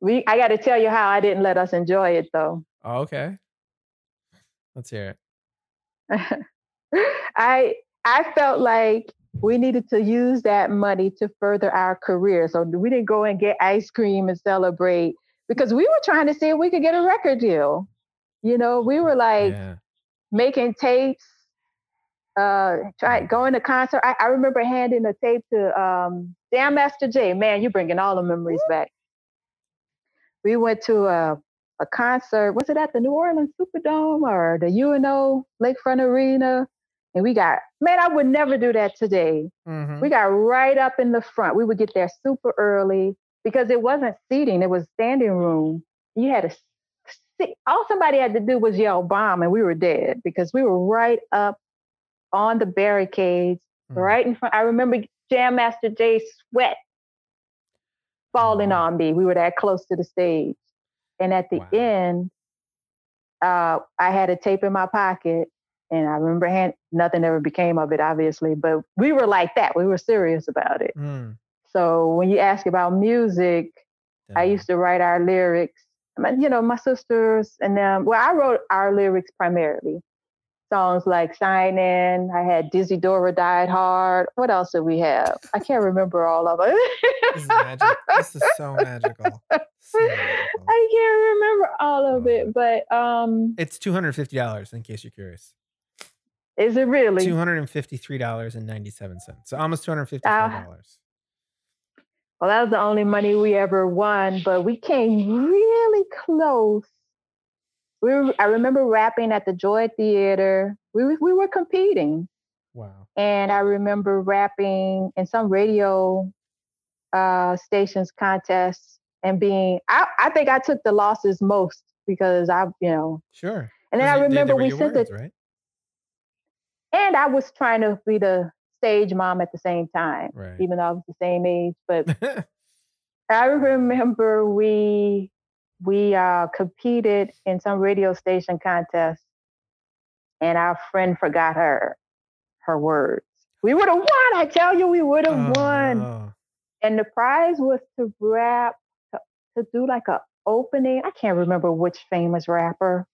We I gotta tell you how I didn't let us enjoy it though. Oh, okay. Let's hear it. I I felt like we needed to use that money to further our career. So we didn't go and get ice cream and celebrate because we were trying to see if we could get a record deal. You know, we were like yeah. making tapes, uh, try going to concert. I, I remember handing a tape to um, Jam Master Jay. Man, you're bringing all the memories back. We went to a, a concert. Was it at the New Orleans Superdome or the UNO Lakefront Arena? And we got, man, I would never do that today. Mm-hmm. We got right up in the front. We would get there super early because it wasn't seating, it was standing room. You had to see, all somebody had to do was yell bomb and we were dead because we were right up on the barricades, mm-hmm. right in front. I remember Jam Master Jay sweat falling on me. We were that close to the stage. And at the wow. end, uh, I had a tape in my pocket and I remember hand, nothing ever became of it, obviously, but we were like that. We were serious about it. Mm. So when you ask about music, I used to write our lyrics. You know, my sisters and them. Well, I wrote our lyrics primarily. Songs like "Sign In." I had "Dizzy Dora Died Hard." What else did we have? I can't remember all of it. this is magic. This is so magical. So magical. I can't remember all of it, but um, it's two hundred fifty dollars in case you're curious. Is it really? Two hundred and fifty-three dollars and ninety-seven cents. So almost two hundred fifty-four ah. dollars. Well, that was the only money we ever won, but we came really close. We were, I remember rapping at the Joy Theater. We we were competing. Wow. And I remember rapping in some radio uh, stations contests and being. I I think I took the losses most because I you know. Sure. And then I remember we sent words, it. Right? and I was trying to be the stage mom at the same time, right. even though I was the same age. But I remember we we uh, competed in some radio station contest, and our friend forgot her her words. We would have won. I tell you, we would have oh, won. And the prize was to rap to, to, do like a opening. I can't remember which famous rapper.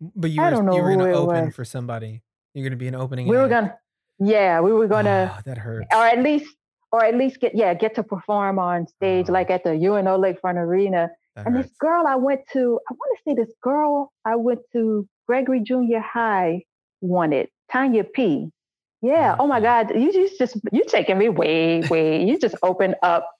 But you were, I don't know you were going to open was. for somebody. You're going to be an opening. We were gonna, yeah, we were gonna. Oh, that hurts. Or at least, or at least get yeah get to perform on stage oh. like at the UNO Lakefront Arena. That and hurts. this girl I went to, I want to say this girl I went to Gregory Junior High wanted Tanya P. Yeah. Oh my God. You, you just you taking me way way. You just open up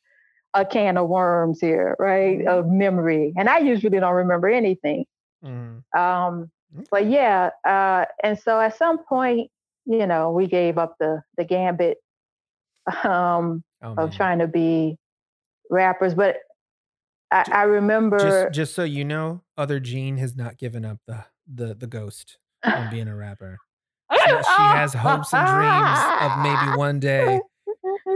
a can of worms here, right? Mm-hmm. Of memory. And I usually don't remember anything. Mhm. Um, but yeah, uh, and so at some point, you know, we gave up the the gambit um, Oh, of trying to be rappers. But I, I remember, Just, just so you know, other Jean has not given up the the the ghost on being a rapper. She, she has hopes and dreams of maybe one day,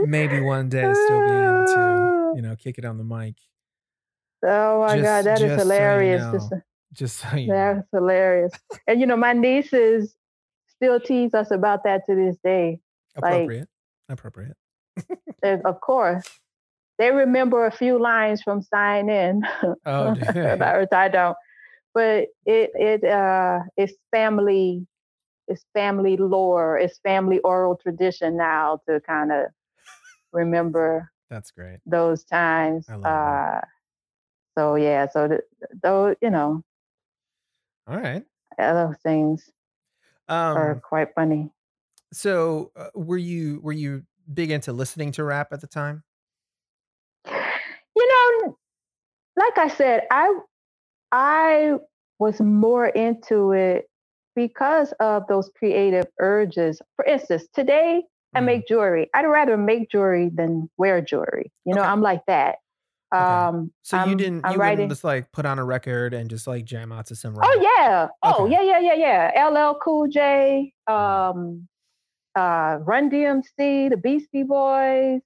maybe one day, still being able to, you know, kick it on the mic. Oh my Just- God, that is just so you hilarious. know. Just- Just so you know. That's hilarious. and you know, my nieces still tease us about that to this day. like- appropriate, appropriate. Of course, they remember a few lines from Sign In. Oh, they? I don't. But it it uh it's family it's family lore, it's family oral tradition now to kind of remember That's great. those times. I love uh that. so yeah, so th- those you know, All right. those things are Um. quite funny. So, uh, were you were you big into listening to rap at the time? You know, like I said, I I was more into it because of those creative urges. For instance, today I Mhm. make jewelry. I'd rather make jewelry than wear jewelry. You know, Okay. I'm like that. Okay. Um, So you I'm- didn't I'm you writing- wouldn't just like put on a record and just like jam out to some? Oh yeah. Oh Okay. yeah, yeah, yeah, yeah. LL Cool J, um, uh, Run DMC, the Beastie Boys.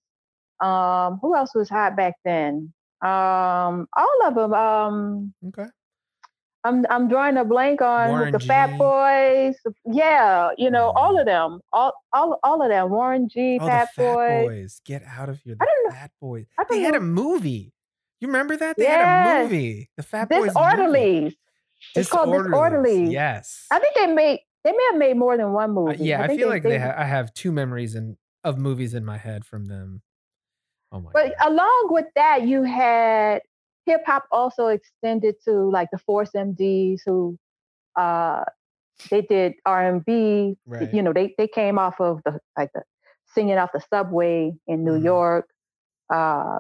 Um, who else was hot back then? Um, all of them. Um, Okay. I'm I'm drawing a blank on Warren the Fat Boys. Yeah, you know, all Mm. of them. All all all of them. Warren G, Oh, Fat, the Fat Boys. Boys. Get out of here. I don't know- Fat Boys. I They had a movie. You remember that? They had a movie. The Fat Boys. movie. Disorderlies. It's called Disorderlies. Yes. I think they made they may have made more than one Uh, movie. yeah, I, think feel like they ha- I have two memories in, of movies in my head from them. Oh my But god. along with that, you had hip hop also extended to like the Force MDs who uh they did R and B. You know, they they came off of the like the singing off the subway in New Mhm. York. Uh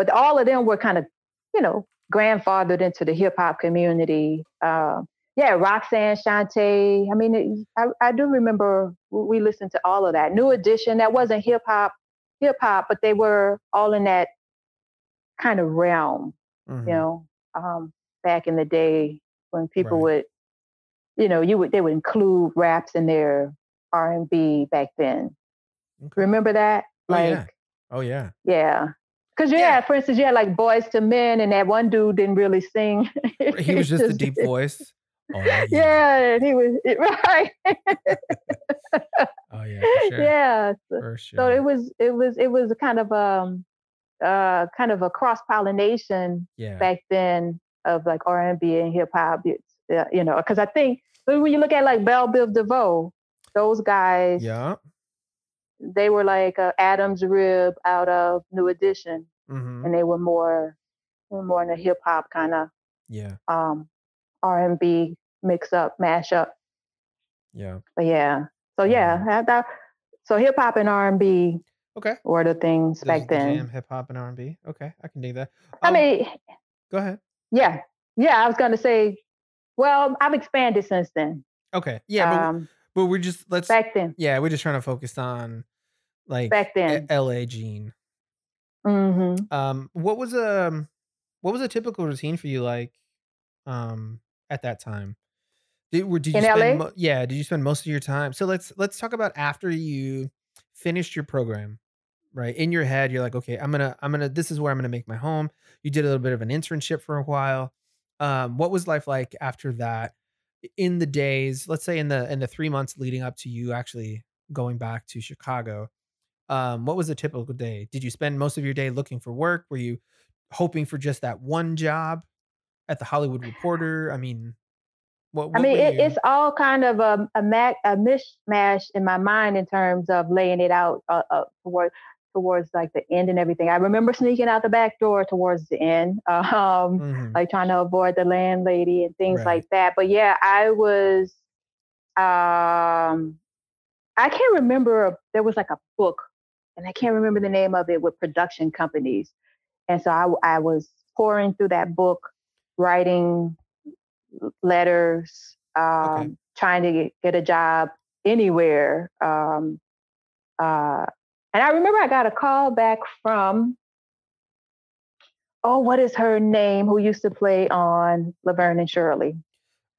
but all of them were kind of, you know, grandfathered into the hip hop community. Um yeah, Roxanne, Shanté. I mean, it, I, I do remember we listened to all of that. New Edition, that wasn't hip hop, hip hop, but they were all in that kind of realm, Mhm. you know, um, back in the day when people Right. would, you know, you would they would include raps in their R and B back then. Okay. Remember that? Oh, like, yeah. Oh yeah. yeah. Because you Yeah. for instance, you had like Boyz II Men, and that one dude didn't really sing. He was just a deep voice. Oh yeah. Yeah, and he was right. Oh yeah. For sure. Yeah. Sure. so it was, it was, it was a kind of um, uh, kind of a cross pollination yeah. back then of like R and B and hip hop. You know, because I think when you look at like Bell Biv DeVoe, those guys, Yeah. They were like uh, Adam's Rib out of New Edition, hmm and they were more, more in a hip hop kind of Yeah. um, R and B mix up, mash up. Yeah. But yeah, so yeah, that, that, so hip hop and R and B Okay. were the things Those back the then. Hip hop, and R and B. Okay, I can dig that. I Um, mean, go ahead. yeah, yeah. I was gonna say, well, I've expanded since then. Okay. Yeah, but, um, but we're just let's. back then, yeah, we're just trying to focus on like back then. A- L.A. Jean. hmm Um, what was um, what was a typical routine for you like, um, at that time? Did, were, did you In spend LA? mo- yeah? Did you spend most of your time? So let's let's talk about after you finished your program, right? In your head, you're like, okay, I'm gonna I'm gonna this is where I'm gonna make my home. You did a little bit of an internship for a while. Um, what was life like after that? In the days, let's say in the in the three months leading up to you actually going back to Chicago, um, what was a typical day? Did you spend most of your day looking for work? Were you hoping for just that one job at the Hollywood Reporter? I mean, what? I mean, it, you- it's all kind of a a, mac, a mishmash in my mind in terms of laying it out uh, uh, toward, towards like the end and everything. I remember sneaking out the back door towards the end, um, Mhm. like trying to avoid the landlady and things Right. like that. But yeah, I was. Um, I can't remember. There was like a book, and I can't remember the name of it with production companies. and so I, I was pouring through that book, writing letters, um, okay. trying to get, get, a job anywhere. Um, uh, and I remember I got a call back from, oh, what is her name? Who used to play on Laverne and Shirley?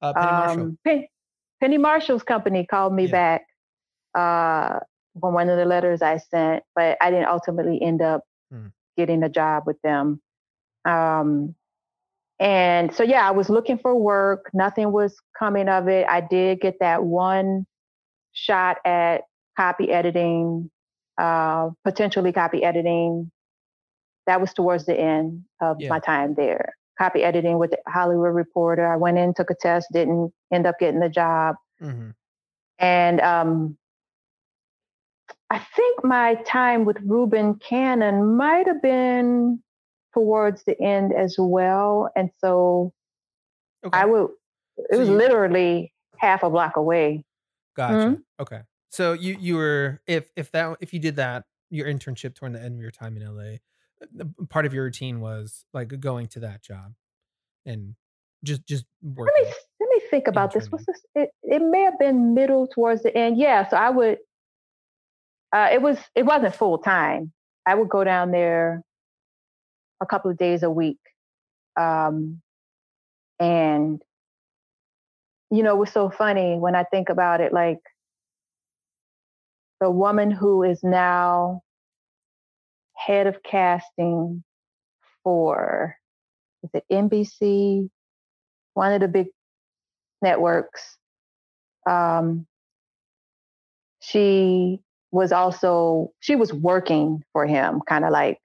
Uh, Penny Marshall. Um, Penny, Penny, Marshall's company called me yeah. back uh, from one of the letters I sent, but I didn't ultimately end up hmm. getting a job with them. Um, and so, yeah, I was looking for work. Nothing was coming of it. I did get that one shot at copy editing, uh, potentially copy editing. That was towards the end of yeah. my time there. Copy editing with the Hollywood Reporter. I went in, took a test, didn't end up getting the job. Mm-hmm. And um, I think my time with Reuben Cannon might have been towards the end as well. And so okay. I would, it so was you, literally half a block away. Gotcha. Mm-hmm. Okay. So you, you were, if, if that, if you did that, your internship toward the end of your time in LA, uh, part of your routine was like going to that job and just, just working. Let me, let me think about this. What's this? It, it may have been middle towards the end. Yeah. So I would, uh, it was, it wasn't full time. I would go down there a couple of days a week. Um, and, you know, it was so funny when I think about it, like the woman who is now head of casting for, is it NBC? One of the big networks. Um, she was also she was working for him kind of like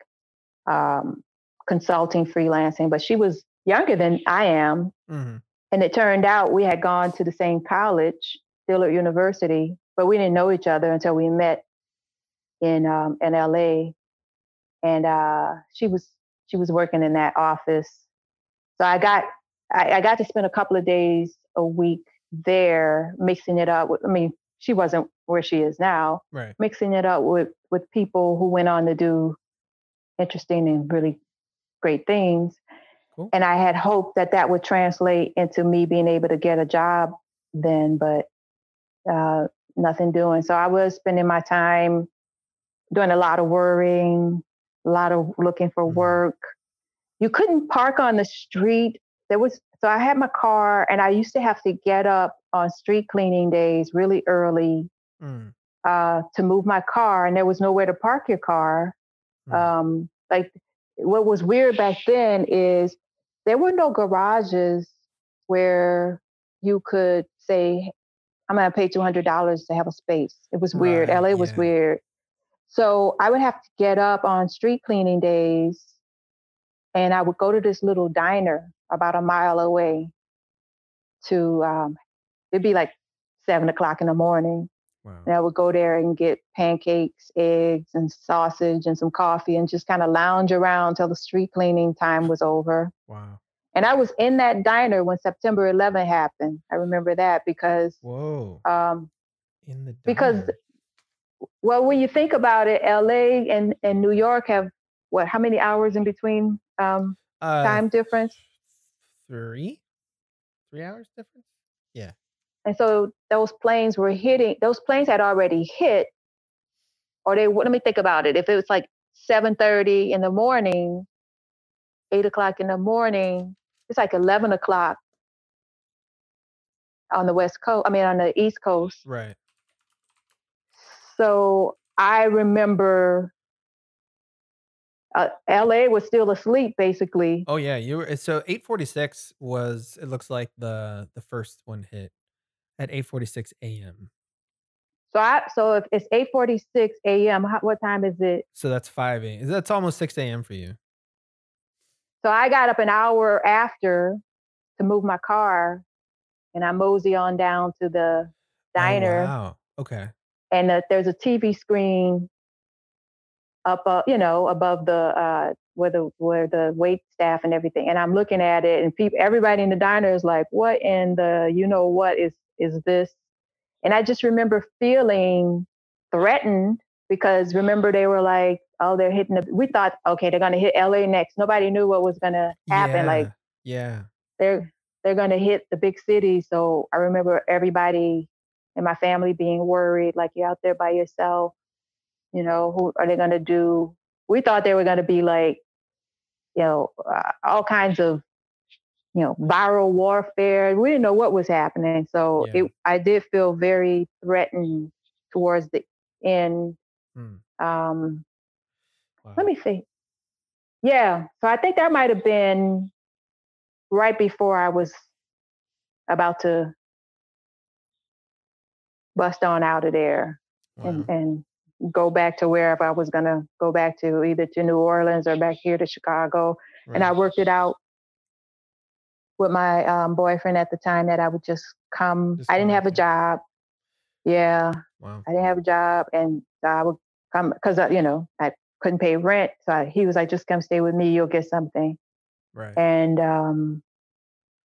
um, consulting, freelancing, but she was younger than I am. Mm-hmm. And it turned out we had gone to the same college, Dillard University, but we didn't know each other until we met in um, in LA. And uh, she was she was working in that office. So I got I, I got to spend a couple of days a week there, mixing it up with. I mean, she wasn't where she is now. Right. Mixing it up with with people who went on to do interesting and really great things. Cool. And I had hoped that that would translate into me being able to get a job then, but uh, nothing doing. So I was spending my time doing a lot of worrying, a lot of looking for mm-hmm. work. You couldn't park on the street. There was so I had my car, and I used to have to get up on street cleaning days really early mm. uh, to move my car, and there was nowhere to park your car. Mm. Um, like what was weird back then is there were no garages where you could say, I'm going to pay $200 to have a space. It was weird. Right, LA was yeah. weird. So I would have to get up on street cleaning days and I would go to this little diner about a mile away to, um, it'd be like seven o'clock in the morning. Wow. And I would go there and get pancakes, eggs, and sausage and some coffee and just kind of lounge around till the street cleaning time was over. Wow. And I was in that diner when September 11 happened. I remember that because whoa, um, in the diner. because well, when you think about it, LA and, and New York have what? How many hours in between um, uh, time difference? Three, three hours difference. Yeah. And so those planes were hitting, those planes had already hit, or they, let me think about it. If it was like 7.30 in the morning, 8 o'clock in the morning, it's like 11 o'clock on the West Coast, I mean, on the East Coast. Right. So I remember uh, LA was still asleep basically. Oh yeah, you were so 846 was it looks like the the first one hit at 8:46 a.m. So I so if it's 8:46 a.m., what time is it? So that's 5 a.m. That's almost 6 a.m. for you. So I got up an hour after to move my car, and I mosey on down to the oh, diner. Oh, wow. Okay. And uh, there's a TV screen up, uh, you know, above the uh, where the where the wait staff and everything. And I'm looking at it, and people, everybody in the diner is like, "What in the you know what is is this? And I just remember feeling threatened because remember they were like, oh, they're hitting the. We thought, okay, they're gonna hit LA next. Nobody knew what was gonna happen. Yeah. Like Yeah. they're they're gonna hit the big city. So I remember everybody in my family being worried, like you're out there by yourself. You know, who are they gonna do? We thought they were gonna be like, you know, uh, all kinds of, you know, viral warfare. We didn't know what was happening. So Yeah. it, I did feel very threatened towards the end. Hmm. Um, Wow. let me see. Yeah. So I think that might have been right before I was about to bust on out of there and, Wow. and go back to wherever I was going to go back to, either to New Orleans or back here to Chicago. And I worked it out with my um, boyfriend at the time that I would just come. Just I didn't have a job. Yeah. Wow. I didn't have a job, and I would come because you know I couldn't pay rent. So I, he was like, "Just come stay with me. You'll get something." Right. And um,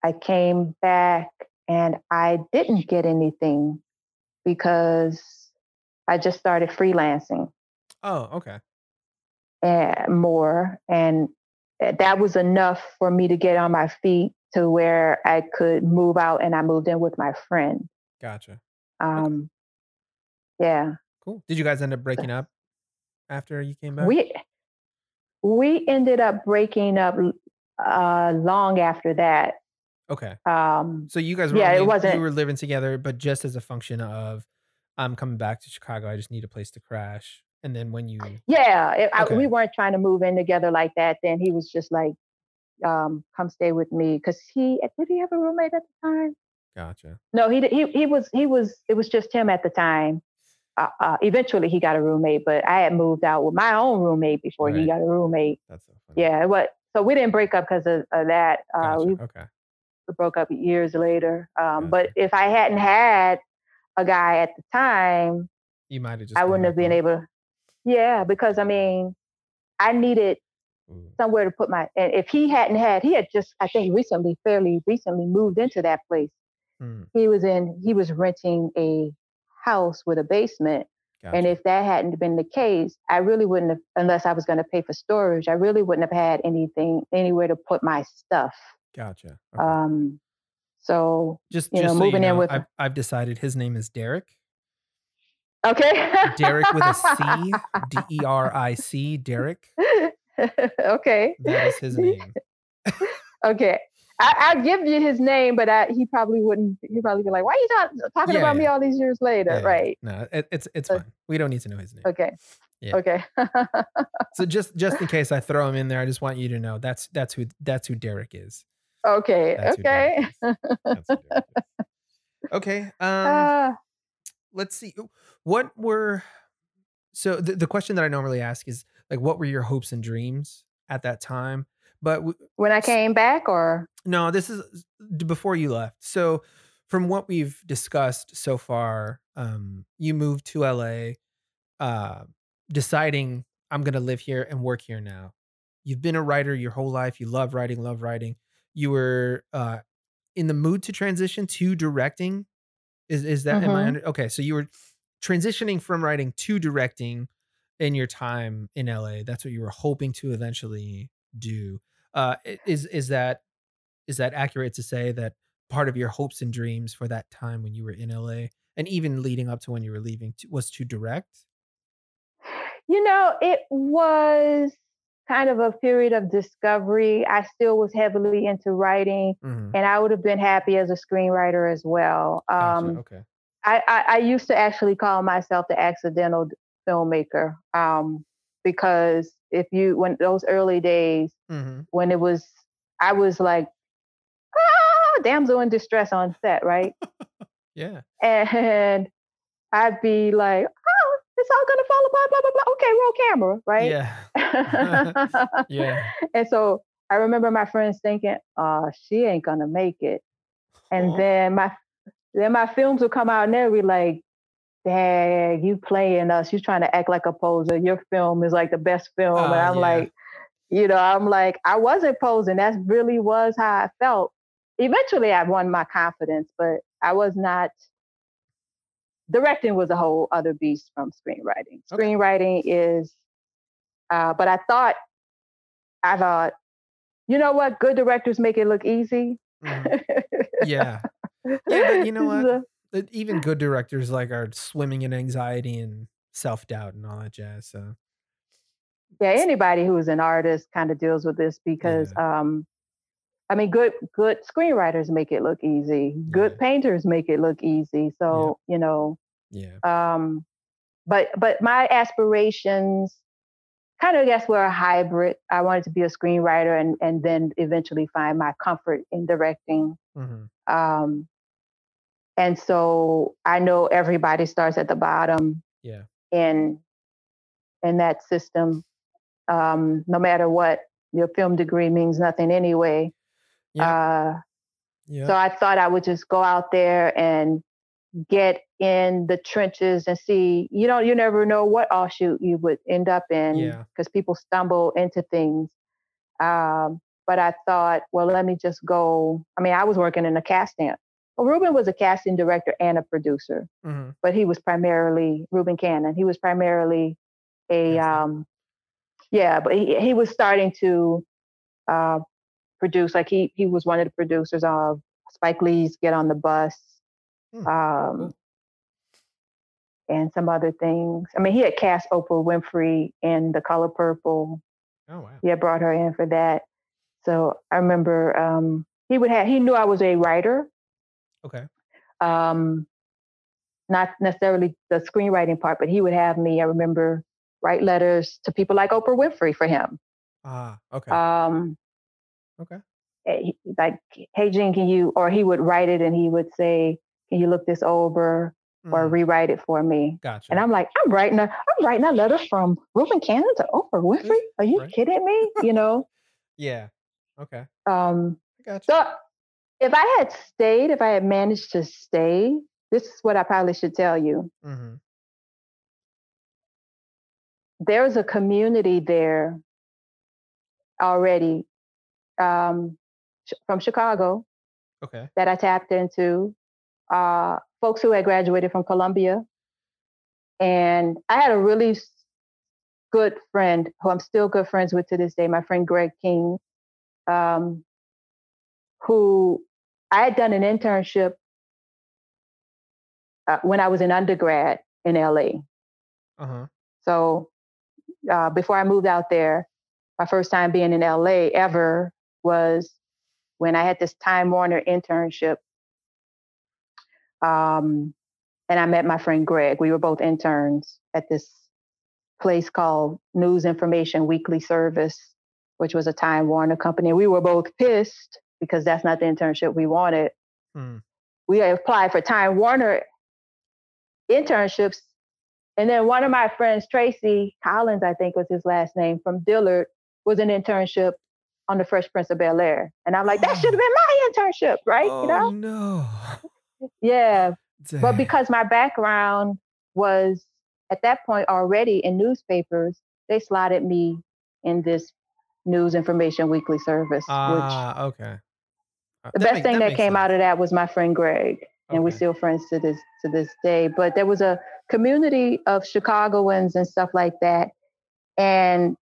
I came back, and I didn't get anything because I just started freelancing Oh, okay. and more, and eh, that was enough for me to get on my feet to where I could move out, and I moved in with my friend. Gotcha. Um, Yeah. Cool. Did you guys end up breaking up after you came back? We we ended up breaking up uh long after that. okay. Um So you guys were Yeah, it wasn't- you were living together, but just as a function of I'm coming back to Chicago. I just need a place to crash. And then when you yeah, it, I, we weren't trying to move in together like that then. He was just like um come stay with me cuz he did he have a roommate at the time? gotcha. No, he di- he he was he was it was just him at the time. Uh, uh, eventually he got a roommate, but I had moved out with my own roommate before he got a roommate. That's so funny. Yeah, what so we didn't break up because of, of that. Uh, Gotcha. we okay. broke up years later. Um, But if I hadn't had a guy at the time, You might have just I wouldn't have been home. able. Yeah, because I mean, I needed Ooh, somewhere to put my. And if he hadn't had, he had just, I think, recently, fairly recently moved into that place. hmm, He was in. He was renting a house with a basement. gotcha. And if that hadn't been the case, I really wouldn't have, unless I was going to pay for storage, I really wouldn't have had anything, anywhere to put my stuff. gotcha. Okay. Um, so, just you just know, so moving you in with- I've, I've decided his name is Derek. Okay. Derek with a C. D E R I C. Derek. okay. That is his name. Okay. I, I give you his name, but I, he probably wouldn't. He'd probably be like, "Why are you not talking Yeah, about me all these years later?" Yeah, yeah. Right. No, it, it's it's Uh, fine. We don't need to know his name. Okay. Yeah. Okay. So just just in case I throw him in there, I just want you to know that's that's who that's who Derek is. okay. That's okay. Derek is. Derek is. Okay. Um Uh, let's see. What were so the, the question that I normally ask is like what were your hopes and dreams at that time? But w- when I came back, or no, this is before you left. So from what we've discussed so far, um, you moved to LA, uh, deciding I'm gonna live here and work here now. You've been a writer your whole life. You love writing, love writing. You were uh, in the mood to transition to directing. Is is that am I Mhm. under, okay? So you were transitioning from writing to directing in your time in LA. That's what you were hoping to eventually do. Uh, is is that is that accurate to say that part of your hopes and dreams for that time when you were in LA and even leading up to when you were leaving to, was to direct? you know, it was kind of a period of discovery. I still was heavily into writing, Mhm. and I would have been happy as a screenwriter as well. Gotcha, Um, okay. I, I, I used to actually call myself the accidental filmmaker um, because if you when those early days hmm when it was I was like ah damsel in distress on set right Yeah. and I'd be like it's all gonna fall apart blah blah blah okay roll camera right Yeah. Yeah. and so I remember my friends thinking oh she ain't gonna make it and Aw. then my then my films would come out and they'd be like, Dad, you playing us. You trying to act like a poser. Your film is like the best film. and Oh, I'm yeah. like, you know, I'm like, I wasn't posing. That really was how I felt. Eventually I won my confidence, but I was not directing was a whole other beast from screenwriting. Screenwriting okay. is, uh, but I thought, I thought, you know what? Good directors make it look easy. Mm. Yeah. Yeah, but you know what? Even good directors like are swimming in anxiety and self doubt and all that jazz. So yeah, anybody who's an artist kind of deals with this because yeah. um I mean good good screenwriters make it look easy. Good yeah. painters make it look easy. So, yeah. you know, yeah. Um but but my aspirations kind of I guess were a hybrid. I wanted to be a screenwriter and and then eventually find my comfort in directing. Mm-hmm. Um and so I know everybody starts at the bottom. Yeah. In in that system um, no matter what. Your film degree means nothing anyway. Yeah. Uh, yeah. So I thought I would just go out there and get in the trenches and see. You know, you never know what offshoot you would end up in because yeah. people stumble into things. Um, but I thought, well, let me just go. I mean, I was working in a casting. Well, Reuben was a casting director and a producer, mm-hmm. but he was primarily Reuben Cannon. He was primarily a um, yeah, but he, he was starting to uh, produce. Like he he was one of the producers of Spike Lee's Get on the Bus, hmm. um, and some other things. I mean, he had cast Oprah Winfrey in The Color Purple. Oh wow! He had brought her in for that. So I remember um, he would have. He knew I was a writer. Okay. Um, not necessarily the screenwriting part, but he would have me. I remember write letters to people like Oprah Winfrey for him. Ah, okay. Um, okay. Eh, like, hey, Jean, can you, or he would write it and he would say, can you look this over mm. or rewrite it for me? Gotcha. And I'm like, I'm writing a, I'm writing a letter from Reuben Cannon to Oprah Winfrey. Are you right. kidding me? You know? yeah. Okay. Um, gotcha. So if I had stayed, if I had managed to stay, this is what I probably should tell you. Mm-hmm there's a community there already um, from Chicago. Okay. That I tapped into. Uh, folks who had graduated from Columbia. And I had a really good friend who I'm still good friends with to this day, my friend Greg King, um, who I had done an internship uh, when I was an undergrad in LA. Uh-huh. So uh, before I moved out there, my first time being in LA ever was when I had this Time Warner internship. Um, and I met my friend Greg. We were both interns at this place called News Information Weekly Service, which was a Time Warner company. We were both pissed because that's not the internship we wanted. Hmm. We applied for Time Warner internships and then one of my friends, Tracy Collins, I think was his last name, from Dillard, was an internship on the Fresh Prince of Bel Air. And I'm like, that should have been my internship, right? Oh, you know? no. Yeah. Dang. But because my background was at that point already in newspapers, they slotted me in this news information weekly service. Ah, uh, okay. Uh, the best make, thing that, that came sense. out of that was my friend Greg. And we're still friends to this to this day. But there was a community of Chicagoans and stuff like that. And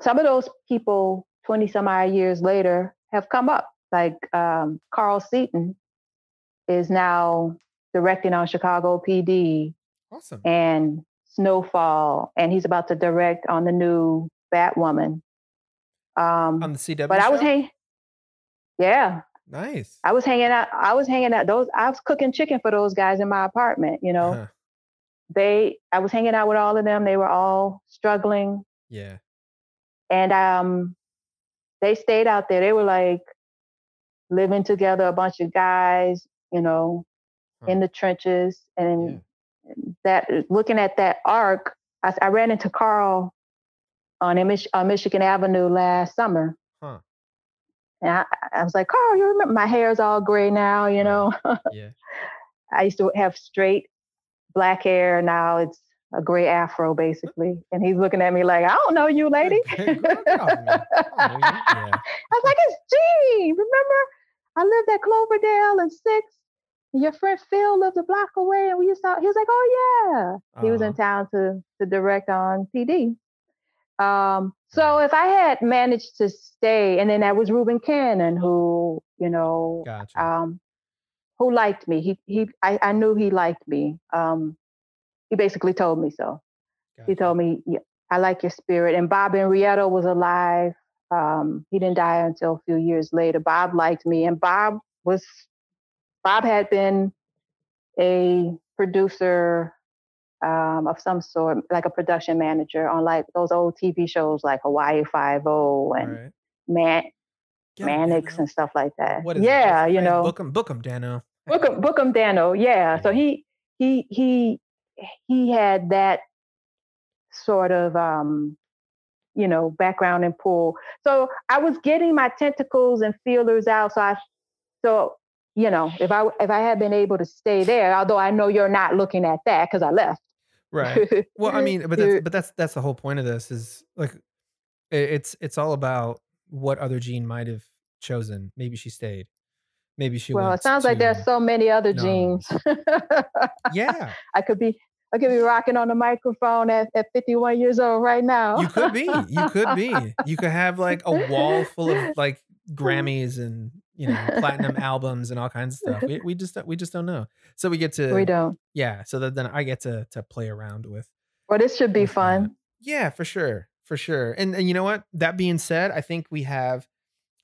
some of those people, 20 some odd years later, have come up. Like um, Carl Seaton is now directing on Chicago PD. Awesome. And Snowfall. And he's about to direct on the new Batwoman. Um, on the CW. But show? I was hanging. Yeah. Nice. I was hanging out. I was hanging out. Those I was cooking chicken for those guys in my apartment. You know, uh-huh they I was hanging out with all of them. They were all struggling. Yeah. And um they stayed out there. They were like living together, a bunch of guys, you know, huh. in the trenches. And yeah. that looking at that arc, I, I ran into Carl on, Mich- on Michigan Avenue last summer. Huh. And I, I, was like, Carl, you remember my hair is all gray now, you know? yeah. I used to have straight black hair. Now it's a gray afro, basically. And he's looking at me like, I don't know you, lady. I was like, it's Jean. Remember, I lived at Cloverdale and Six. your friend Phil lived a block away, and we used to. He was like, "Oh yeah." He was in Uh-huh. town to to direct on PD. Um, so if I had managed to stay, and then that was Reuben Cannon, who you know, Gotcha. um, who liked me. He he, I, I knew he liked me. Um, he basically told me so. He told me, "Yeah, "I like your spirit." And Bob Enrietto was alive. Um, he didn't die until a few years later. Bob liked me, and Bob was Bob had been a producer um, of some sort, like a production manager on like those old TV shows like Hawaii Five O and right. Man Get 'em, Mannix and stuff like that. Yeah, you know, book him, book him, Danno. Bookham, Bookham Danno, yeah. So he he he he had that sort of um, you know background and pull. So I was getting my tentacles and feelers out. So I so you know if I if I had been able to stay there, although I know you're not looking at that because I left. Right. Well, I mean, but that's but that's that's the whole point of this is like it's it's all about what other Jean might have chosen. Maybe she stayed. Maybe she. well, it sounds like there's so many other No. genes. Yeah, I could be I could be rocking on the microphone at, at 51 years old right now. you could be. You could be. You could have like a wall full of like Grammys and you know platinum albums and all kinds of stuff. We, we just don't- we just don't know. So we get to we don't. yeah. So that then I get to to play around with Well, this should be with that. fun. Yeah, for sure. For sure. And, and you know what? That being said, I think we have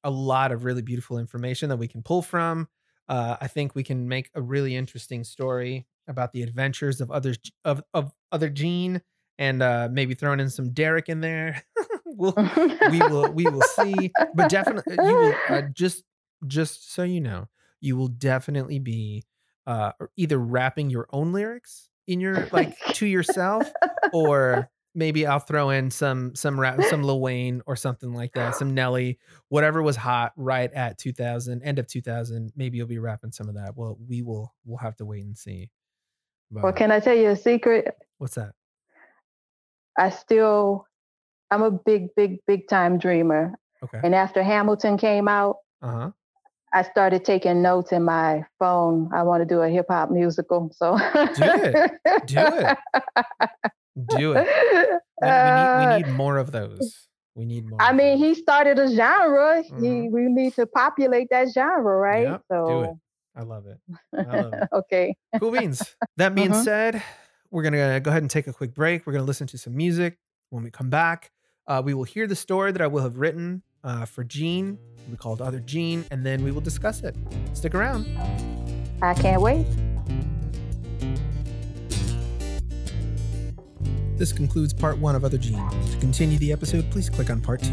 a lot of really beautiful information that we can pull from. Uh, I think we can make a really interesting story about the adventures of others of, of other Jean and uh, maybe throwing in some Derek in there. we'll, we will we will see. But definitely you will uh, just just so you know, you will definitely be uh, either rapping your own lyrics in your like to yourself or maybe I'll throw in some some rap some Lil Wayne or something like that, some Nelly, whatever was hot right at 2000, end of 2000. Maybe you'll be rapping some of that. Well, we will we'll have to wait and see. But Well, can I tell you a secret? what's that? I still, I'm a big, big, big time dreamer. Okay. And after Hamilton came out, Uh huh. I started taking notes in my phone. I want to do a hip hop musical. So Do it. Do it. Do it. We- we, Uh, need, we need more of those. We need more. I mean, he started a genre. He, Mhm. we need to populate that genre, right? Yep, so, do it. I love it. I love it. okay. Cool beans. That being Mhm. said, we're gonna go ahead and take a quick break. We're gonna listen to some music. When we come back, uh, we will hear the story that I will have written uh, for Jean. We called Other Jean, and then we will discuss it. Stick around. I can't wait. This concludes part one of Other Jean. To continue the episode, please click on part two.